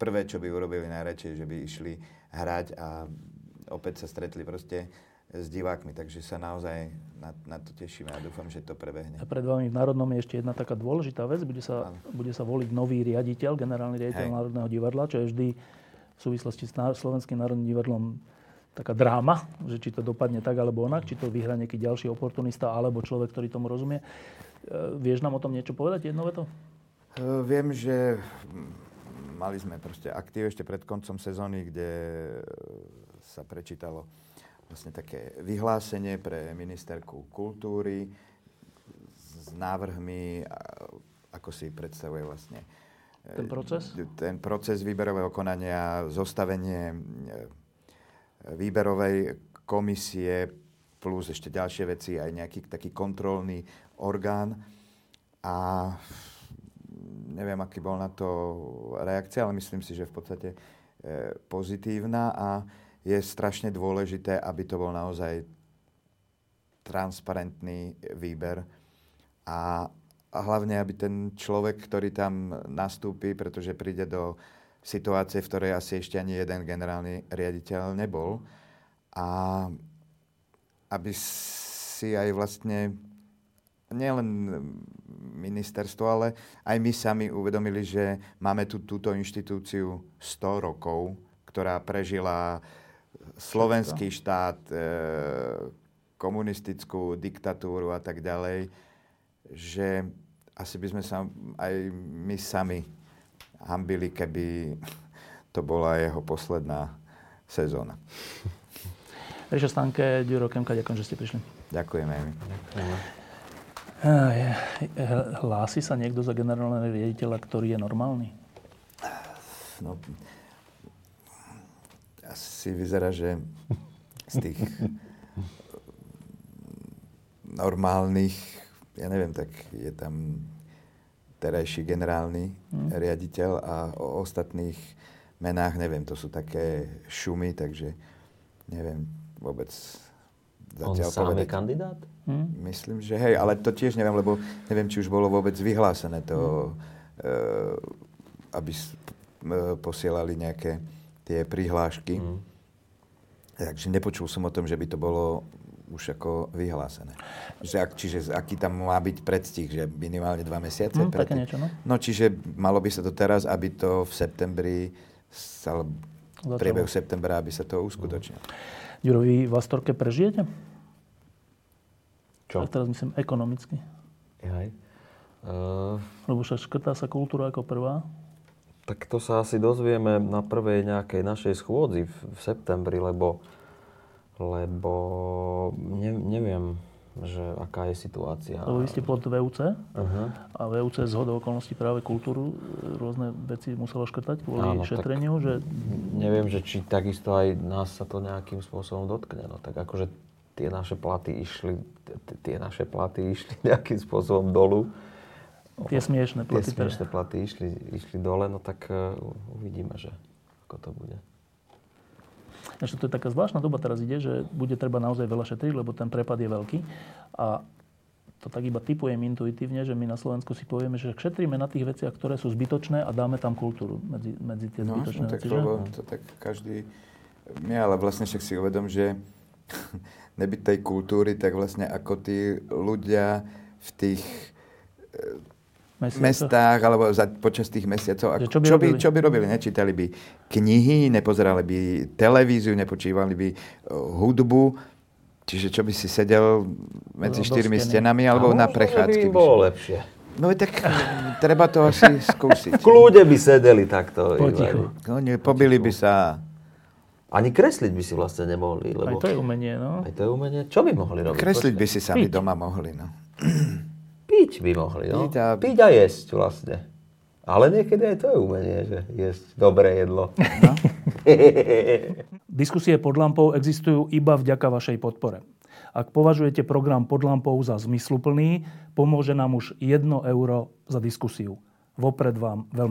C: prvé, čo by urobili najradšej, že by išli hrať a opäť sa stretli proste s divákmi. Takže sa naozaj na, na to tešíme a dúfam, že to prebehne.
A: A pred vami v Národnom je ešte jedna taká dôležitá vec. Bude sa, bude sa voliť nový riaditeľ, generálny riaditeľ
C: Hej.
A: Národného divadla, čo je vždy v súvislosti s Slovenským národným divadlom taká dráma, že či to dopadne tak alebo onak, či to vyhra nejaký ďalší oportunista alebo človek, ktorý tomu rozumie. E, vieš nám o tom niečo povedať jedno veto?
C: E, Viem, že mali sme proste aktív ešte pred koncom sezóny, kde sa prečítalo vlastne také vyhlásenie pre ministerku kultúry s návrhmi, ako si predstavuje vlastne e,
A: Ten proces?
C: ten proces výberového konania, zostavenie e, výberovej komisie plus ešte ďalšie veci, aj nejaký taký kontrolný orgán. A neviem, aký bol na to reakcia, ale myslím si, že v podstate e, pozitívna a je strašne dôležité, aby to bol naozaj transparentný výber a, hlavne, aby ten človek, ktorý tam nastúpi, pretože príde do situácie, v ktorej asi ešte ani jeden generálny riaditeľ nebol, a aby si aj vlastne nielen ministerstvo, ale aj my sami uvedomili, že máme tu túto inštitúciu 100 rokov, ktorá prežila slovenský štát, e, komunistickú diktatúru a tak ďalej, že asi by sme sa aj my sami hambili, keby to bola jeho posledná sezóna. <laughs>
A: Ríšo Stanke, Ďuro Kemka, ďakujem, že ste prišli.
C: Ďakujeme aj my.
A: Hlási sa niekto za generálneho riaditeľa, ktorý je normálny?
C: No, asi vyzerá, že z tých normálnych, ja neviem, tak je tam terajší generálny riaditeľ a o ostatných menách neviem, to sú také šumy, takže neviem vôbec
D: On
C: zatiaľ
D: sám je
C: povedať.
D: kandidát?
A: Hm?
C: Myslím, že hej, ale to tiež neviem, lebo neviem, či už bolo vôbec vyhlásené to, e, aby s- e, posielali nejaké tie prihlášky. Mm. Takže nepočul som o tom, že by to bolo už ako vyhlásené. Že, čiže aký tam má byť predstih, že minimálne dva mesiace?
A: Mm, také niečo, no.
C: no čiže malo by sa to teraz, aby to v septembri, sa, v priebehu septembra, aby sa to uskutočnilo.
A: Juro, vy v Astorke prežijete?
B: Čo?
A: A teraz myslím ekonomicky.
B: Jaj. Uh,
A: Lebo však škrtá sa kultúra ako prvá.
B: Tak to sa asi dozvieme na prvej nejakej našej schôdzi v, v septembri, lebo lebo ne, neviem, že aká je situácia.
A: Lebo vy ste pod VUC
B: uh-huh.
A: a VUC z hodou okolností práve kultúru, rôzne veci muselo škrtať kvôli Áno, šetreniu, že...
B: Neviem, že či takisto aj nás sa to nejakým spôsobom dotkne. No tak akože tie naše platy išli, tie naše platy išli <laughs> nejakým spôsobom dolu.
A: Tie smiešné platy.
B: Tie smiešné platy išli, išli dole, no tak uh, uvidíme, že ako to bude.
A: Ešte to je taká zvláštna doba teraz ide, že bude treba naozaj veľa šetriť, lebo ten prepad je veľký. A to tak iba typujem intuitívne, že my na Slovensku si povieme, že šetríme na tých veciach, ktoré sú zbytočné a dáme tam kultúru medzi, medzi tie no, zbytočné
C: no,
A: veci.
C: Tak, lebo to tak každý... Nie, ale vlastne však si uvedom, že <laughs> nebyť tej kultúry, tak vlastne ako tí ľudia v tých Mesiaco? mestách alebo za, počas tých mesiacov.
A: Ako, čo, by čo, by,
C: čo by robili? Nečítali by knihy, nepozerali by televíziu, nepočívali by uh, hudbu. Čiže čo by si sedel medzi no, štyrmi stenami alebo na prechádzky?
B: by bolo lepšie.
C: No tak treba to asi <laughs> skúsiť.
B: Kľude by sedeli takto.
A: Potichu.
C: No, nie, pobili by sa.
B: Ani kresliť by si vlastne nemohli. Lebo...
A: Aj to je umenie, no.
B: Aj to je umenie. Čo by mohli robiť?
C: Kresliť by si sami Piť. doma mohli, no. <clears throat>
B: Piť by mohli, no.
C: Piť a...
B: Piť a jesť vlastne. Ale niekedy aj to je umenie, že jesť dobré jedlo. No. <laughs>
A: Diskusie pod lampou existujú iba vďaka vašej podpore. Ak považujete program pod lampou za zmysluplný, pomôže nám už 1 euro za diskusiu. Vopred vám veľmi